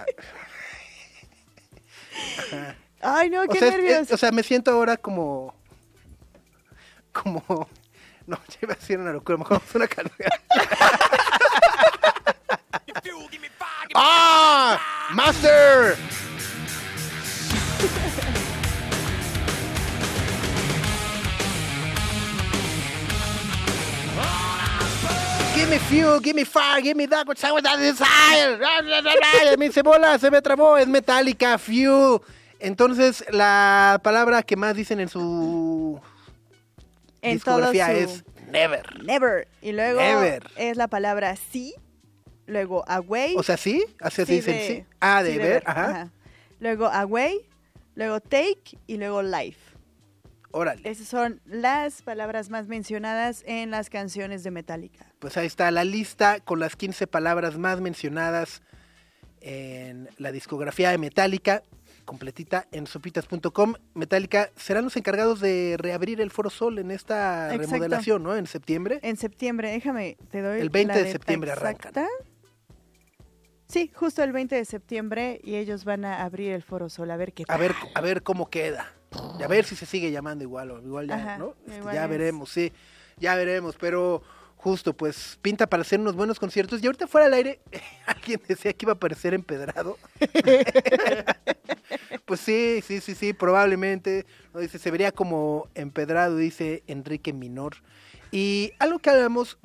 Ay, no, O qué sea, es- nervios. es- o sea, me siento ahora como... Como... No, ya iba a decir una locura, mejor vamos a una canción. ¡Ah! ¡Master! Give me fuel, give me fire, give me that which I desire. Me hice bola, se me trabó, es metálica, fuel. Entonces, la palabra que más dicen en su en discografía su... es never. Never. Y luego Never. es la palabra sí, luego away. O sea, ¿sí? Así sí dicen, sí. Ah, de sí ver, ajá. Luego away, luego take y luego life. Órale. Esas son las palabras más mencionadas en las canciones de Metallica. Pues ahí está la lista con las 15 palabras más mencionadas en la discografía de Metallica, completita en sopitas.com. Metallica serán los encargados de reabrir el Foro Sol en esta Exacto. remodelación, ¿no? En septiembre. En septiembre, déjame, te doy El 20 la de septiembre arrancan. exacta. Sí, justo el 20 de septiembre y ellos van a abrir el Foro Sol a ver qué A tal. ver, a ver cómo queda. Y a ver si se sigue llamando igual o igual ya, Ajá, ¿no? Este, igual ya es. veremos, sí. Ya veremos, pero justo, pues pinta para hacer unos buenos conciertos. Y ahorita fuera del aire, alguien decía que iba a aparecer empedrado. pues sí, sí, sí, sí, probablemente. ¿no? Dice, se vería como empedrado, dice Enrique Minor. Y algo que hablamos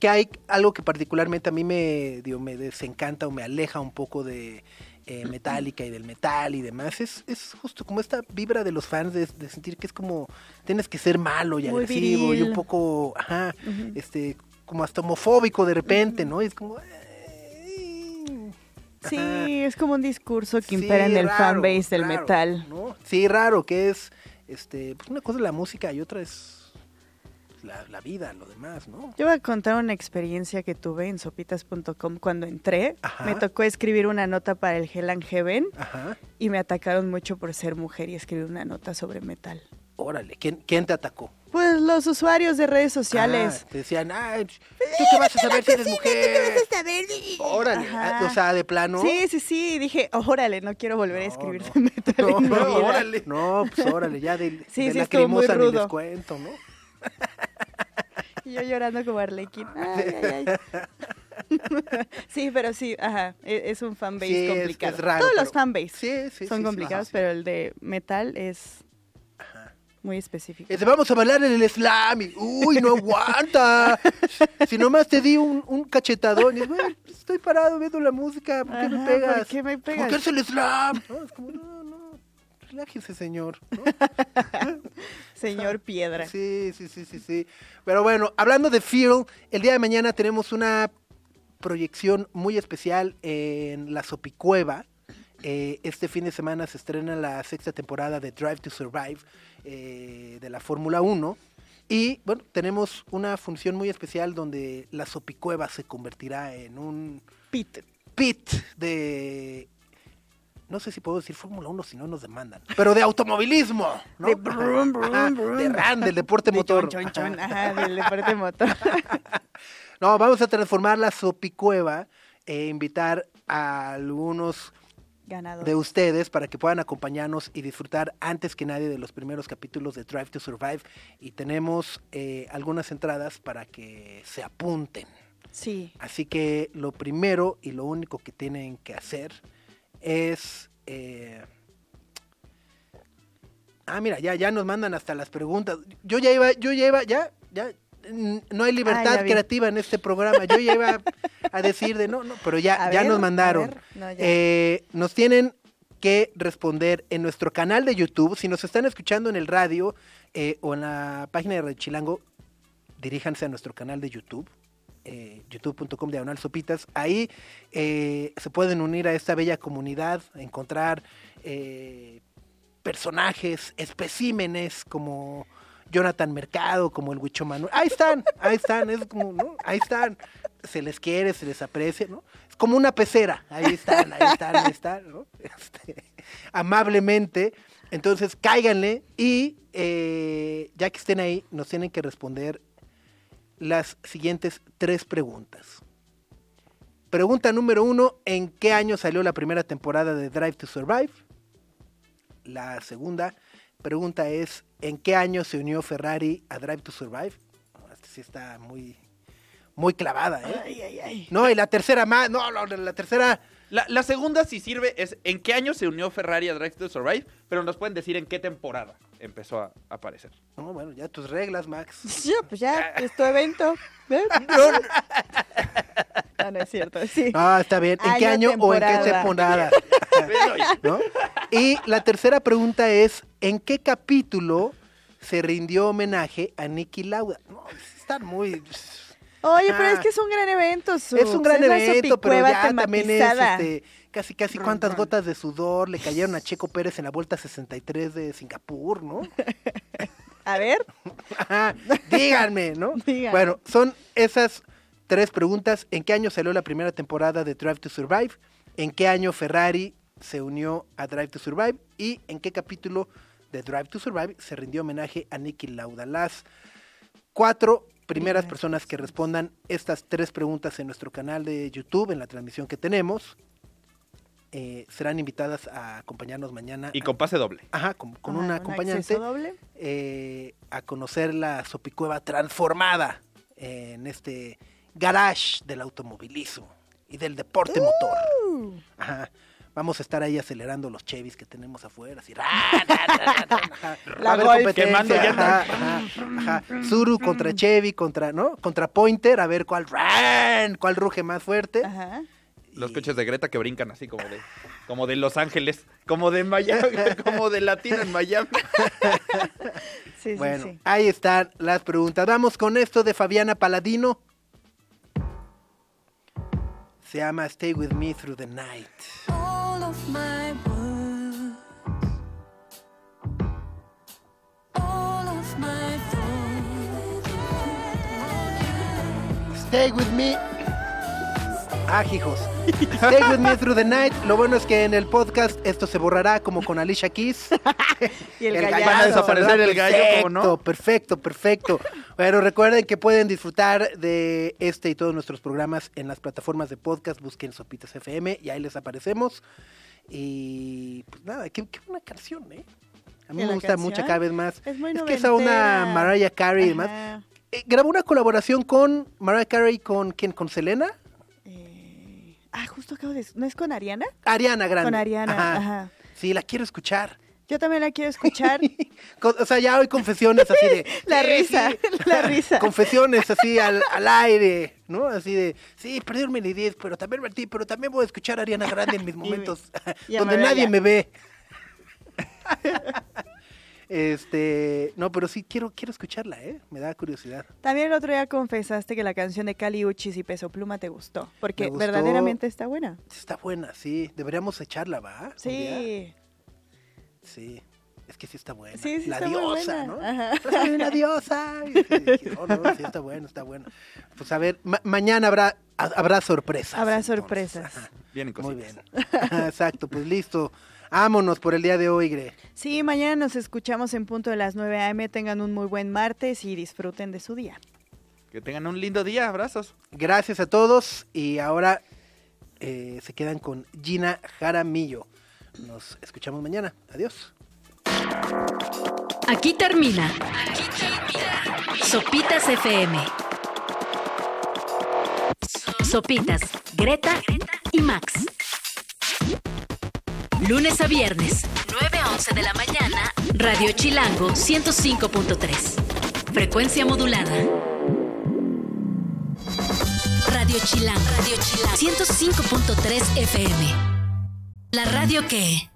que hay algo que particularmente a mí me, digo, me desencanta o me aleja un poco de eh, Metallica y del metal y demás. Es, es justo como esta vibra de los fans de, de sentir que es como tienes que ser malo y Muy agresivo y un poco, ajá, este, como hasta homofóbico de repente, ¿no? Y es como... Sí, ajá. es como un discurso que Sí, impera en el raro, fanbase del raro, metal. ¿no? Sí, raro, que es, este, pues una cosa es la música y otra es la, la vida, lo demás, ¿no? Yo voy a contar una experiencia que tuve en sopitas.com cuando entré. Ajá. Me tocó escribir una nota para el Hell and Heaven Ajá. y me atacaron mucho por ser mujer y escribir una nota sobre metal. Órale, ¿quién, quién te atacó? Pues los usuarios de redes sociales. Ah, te decían, ay, ¿tú qué vas a saber si eres mujer? Órale, Ajá. ah, o sea, de plano. Sí, sí, sí. Dije, órale, no quiero volver a escribir no. metal No, en mi no, vida. órale. No, pues órale, ya de, Sí, de sí, muy ni rudo. les cuento, ¿no? Y yo llorando como Arlequín. Ay, ay, ay. sí, pero sí, ajá. e- Es un fanbase Sí, complicado. es raro, Todos los fanbase Sí, sí, son complicados, ajá, pero el de metal es muy específico. Este, vamos a bailar en el slam. y, uy, no aguanta. si nomás te di un, un cachetadón. Y, es, "Güey, estoy parado viendo la música. ¿Por qué me pegas? ¿por qué me pegas? Porque es el slam. No, es como, no. Relájese, señor. ¿no? Señor Piedra. Sí, sí, sí, sí, sí. Pero bueno, hablando de Feel, el día de mañana tenemos una proyección muy especial en la Sopicueva. Eh, este fin de semana se estrena la sexta temporada de Drive to Survive eh, de la Fórmula 1. Y bueno, tenemos una función muy especial donde la Sopicueva se convertirá en un Pit. pit de... No sé si puedo decir Fórmula 1 si no nos demandan. Pero de automovilismo. ¿no? De brum, brum, Ajá, brum. de RAN, del deporte De motor. chon, chon, chon. Ajá. Ajá, del deporte motor. No, vamos a transformar la Sopicueva e invitar a algunos Ganador. de ustedes para que puedan acompañarnos y disfrutar antes que nadie de los primeros capítulos de Drive to Survive. Y tenemos eh, algunas entradas para que se apunten. Sí. Así que lo primero y lo único que tienen que hacer es... eh, Ah, mira, ya, ya nos mandan hasta las preguntas. Yo ya iba, yo ya iba, ya, ya, no hay libertad creativa en este programa. Yo ya iba a decir de no, no, pero ya, A ya ver, nos mandaron. No, ya. Eh, nos tienen que responder en nuestro canal de YouTube. Si nos están escuchando en el radio eh, o en la página de Radio Chilango, diríjanse a nuestro canal de YouTube. Eh, youtube.com diagonal sopitas. Ahí eh, se pueden unir a esta bella comunidad encontrar eh, personajes especímenes como Jonathan Mercado como el Huicho Manuel. Ahí están ahí están es como ¿no? ahí están. Se les quiere se les aprecia no es como una pecera. Ahí están ahí están ahí están. Este, amablemente. Entonces cáiganle y ya que estén ahí nos tienen que responder las siguientes tres preguntas. Pregunta número uno, ¿en qué año salió la primera temporada de Drive to Survive? La segunda pregunta es, ¿en qué año se unió Ferrari a Drive to Survive? Esta sí está muy, muy clavada, ¿eh? Ay, ay, ay. No, y la tercera más, no, no, la tercera, La, la segunda, si sirve, es en qué año se unió Ferrari a Drive to Survive, pero nos pueden decir en qué temporada empezó a aparecer. no, bueno, ya tus reglas, Max. Ya, pues ya, es tu evento. ¿Ves? No, no es cierto. Sí. Ah, está bien. ¿En qué Año, o en qué temporada. temporada? ¿No? Y la tercera pregunta es, ¿en qué capítulo se rindió homenaje a Nicky Lauda? No, están muy... Oye, pero es que es un gran evento. Su, Es un gran evento, pero ya también es este, casi casi cuántas gotas de sudor le cayeron a Checo Pérez en la vuelta 63 de Singapur, ¿no? A ver, Ajá, díganme, ¿no? Díganme. Bueno, son esas tres preguntas. ¿En qué año salió la primera temporada de Drive to Survive? ¿En qué año Ferrari se unió a Drive to Survive? ¿Y en qué capítulo de Drive to Survive se rindió homenaje a Nicky Lauda? Las cuatro primeras personas que respondan estas tres preguntas en nuestro canal de YouTube, en la transmisión que tenemos, eh, serán invitadas a acompañarnos mañana. Y con pase doble. Ajá, con, con Ah, una ¿un acompañante doble? eh, a conocer la Sopicueva transformada en este garage del automovilismo y del deporte motor. Ajá. Vamos a estar ahí acelerando los Chevys que tenemos afuera, así, ra, ra, ra. La Golf. Quemando llantas. ajá, ajá, ajá. Zuru contra Chevy, contra, ¿no? Contra Pointer, a ver cuál, ran, cuál ruge más fuerte. Ajá. Los Y- coches de Greta que brincan así como de, como de Los Ángeles, como de Miami, como de Latino en Miami. Sí, Bueno, sí, sí. ahí están las preguntas. Vamos con esto de Fabiana Paladino. Se llama Stay With Me Through the Night. All of my words, all of my thoughts. Stay With Me. Ah, hijos. Stay With Me Through the Night. Lo bueno es que en el podcast esto se borrará como con Alicia Keys. Y el, El gallazo. Van a desaparecer ¿verdad? el gallo, ¿cómo no? Perfecto, perfecto. Pero recuerden que pueden disfrutar de este y todos nuestros programas en las plataformas de podcast. Busquen Sopitas FM y ahí les aparecemos. Y pues nada, qué, qué buena canción, ¿eh? A mí ¿Y me gusta canción? mucho cada vez más. Es muy que es a una noventera. Mariah Carey y demás. Eh, grabó una colaboración con Mariah Carey con quién? ¿Con Selena? Eh, Ah, justo acabo de... ¿No es con Ariana? Ariana Grande. Con Ariana, Ajá. ajá. Sí, la quiero escuchar. Yo también la quiero escuchar. O sea, ya hoy confesiones así de... La sí, risa, sí. la risa. Confesiones así al, al aire, ¿no? Así de, sí, perdieron mi idea, pero también Martí, pero también voy a escuchar a Ariana Grande en mis momentos y donde nadie me ve. Este, no, pero sí quiero quiero escucharla, ¿eh? Me da curiosidad. También el otro día confesaste que la canción de Cali Uchis y Peso Pluma te gustó. Porque gustó. verdaderamente está buena. Está buena, sí. Deberíamos echarla, ¿va? Sí. Sí. Es que sí está buena. Sí, sí la está muy diosa, buena. ¿no? Ajá. Soy una diosa. Y dije, no, no, sí está bueno, está bueno. Pues a ver, ma- mañana habrá ha- habrá sorpresas. Habrá entonces. sorpresas. Ajá. Vienen Muy bien. Ajá, Exacto, pues listo. Vámonos por el día de hoy, Gre. Sí, mañana nos escuchamos en punto de las 9 a.m. Tengan un muy buen martes y disfruten de su día. Que tengan un lindo día, abrazos. Gracias a todos y ahora eh, se quedan con Gina Jaramillo. Nos escuchamos mañana. Adiós. Aquí termina. Aquí termina. Sopitas FM. Sopitas, Greta y Max. Lunes a viernes, 9 a 11 de la mañana, Radio Chilango 105.3. Frecuencia modulada. Radio Chilango, Radio Chilango 105.3 FM. La radio que...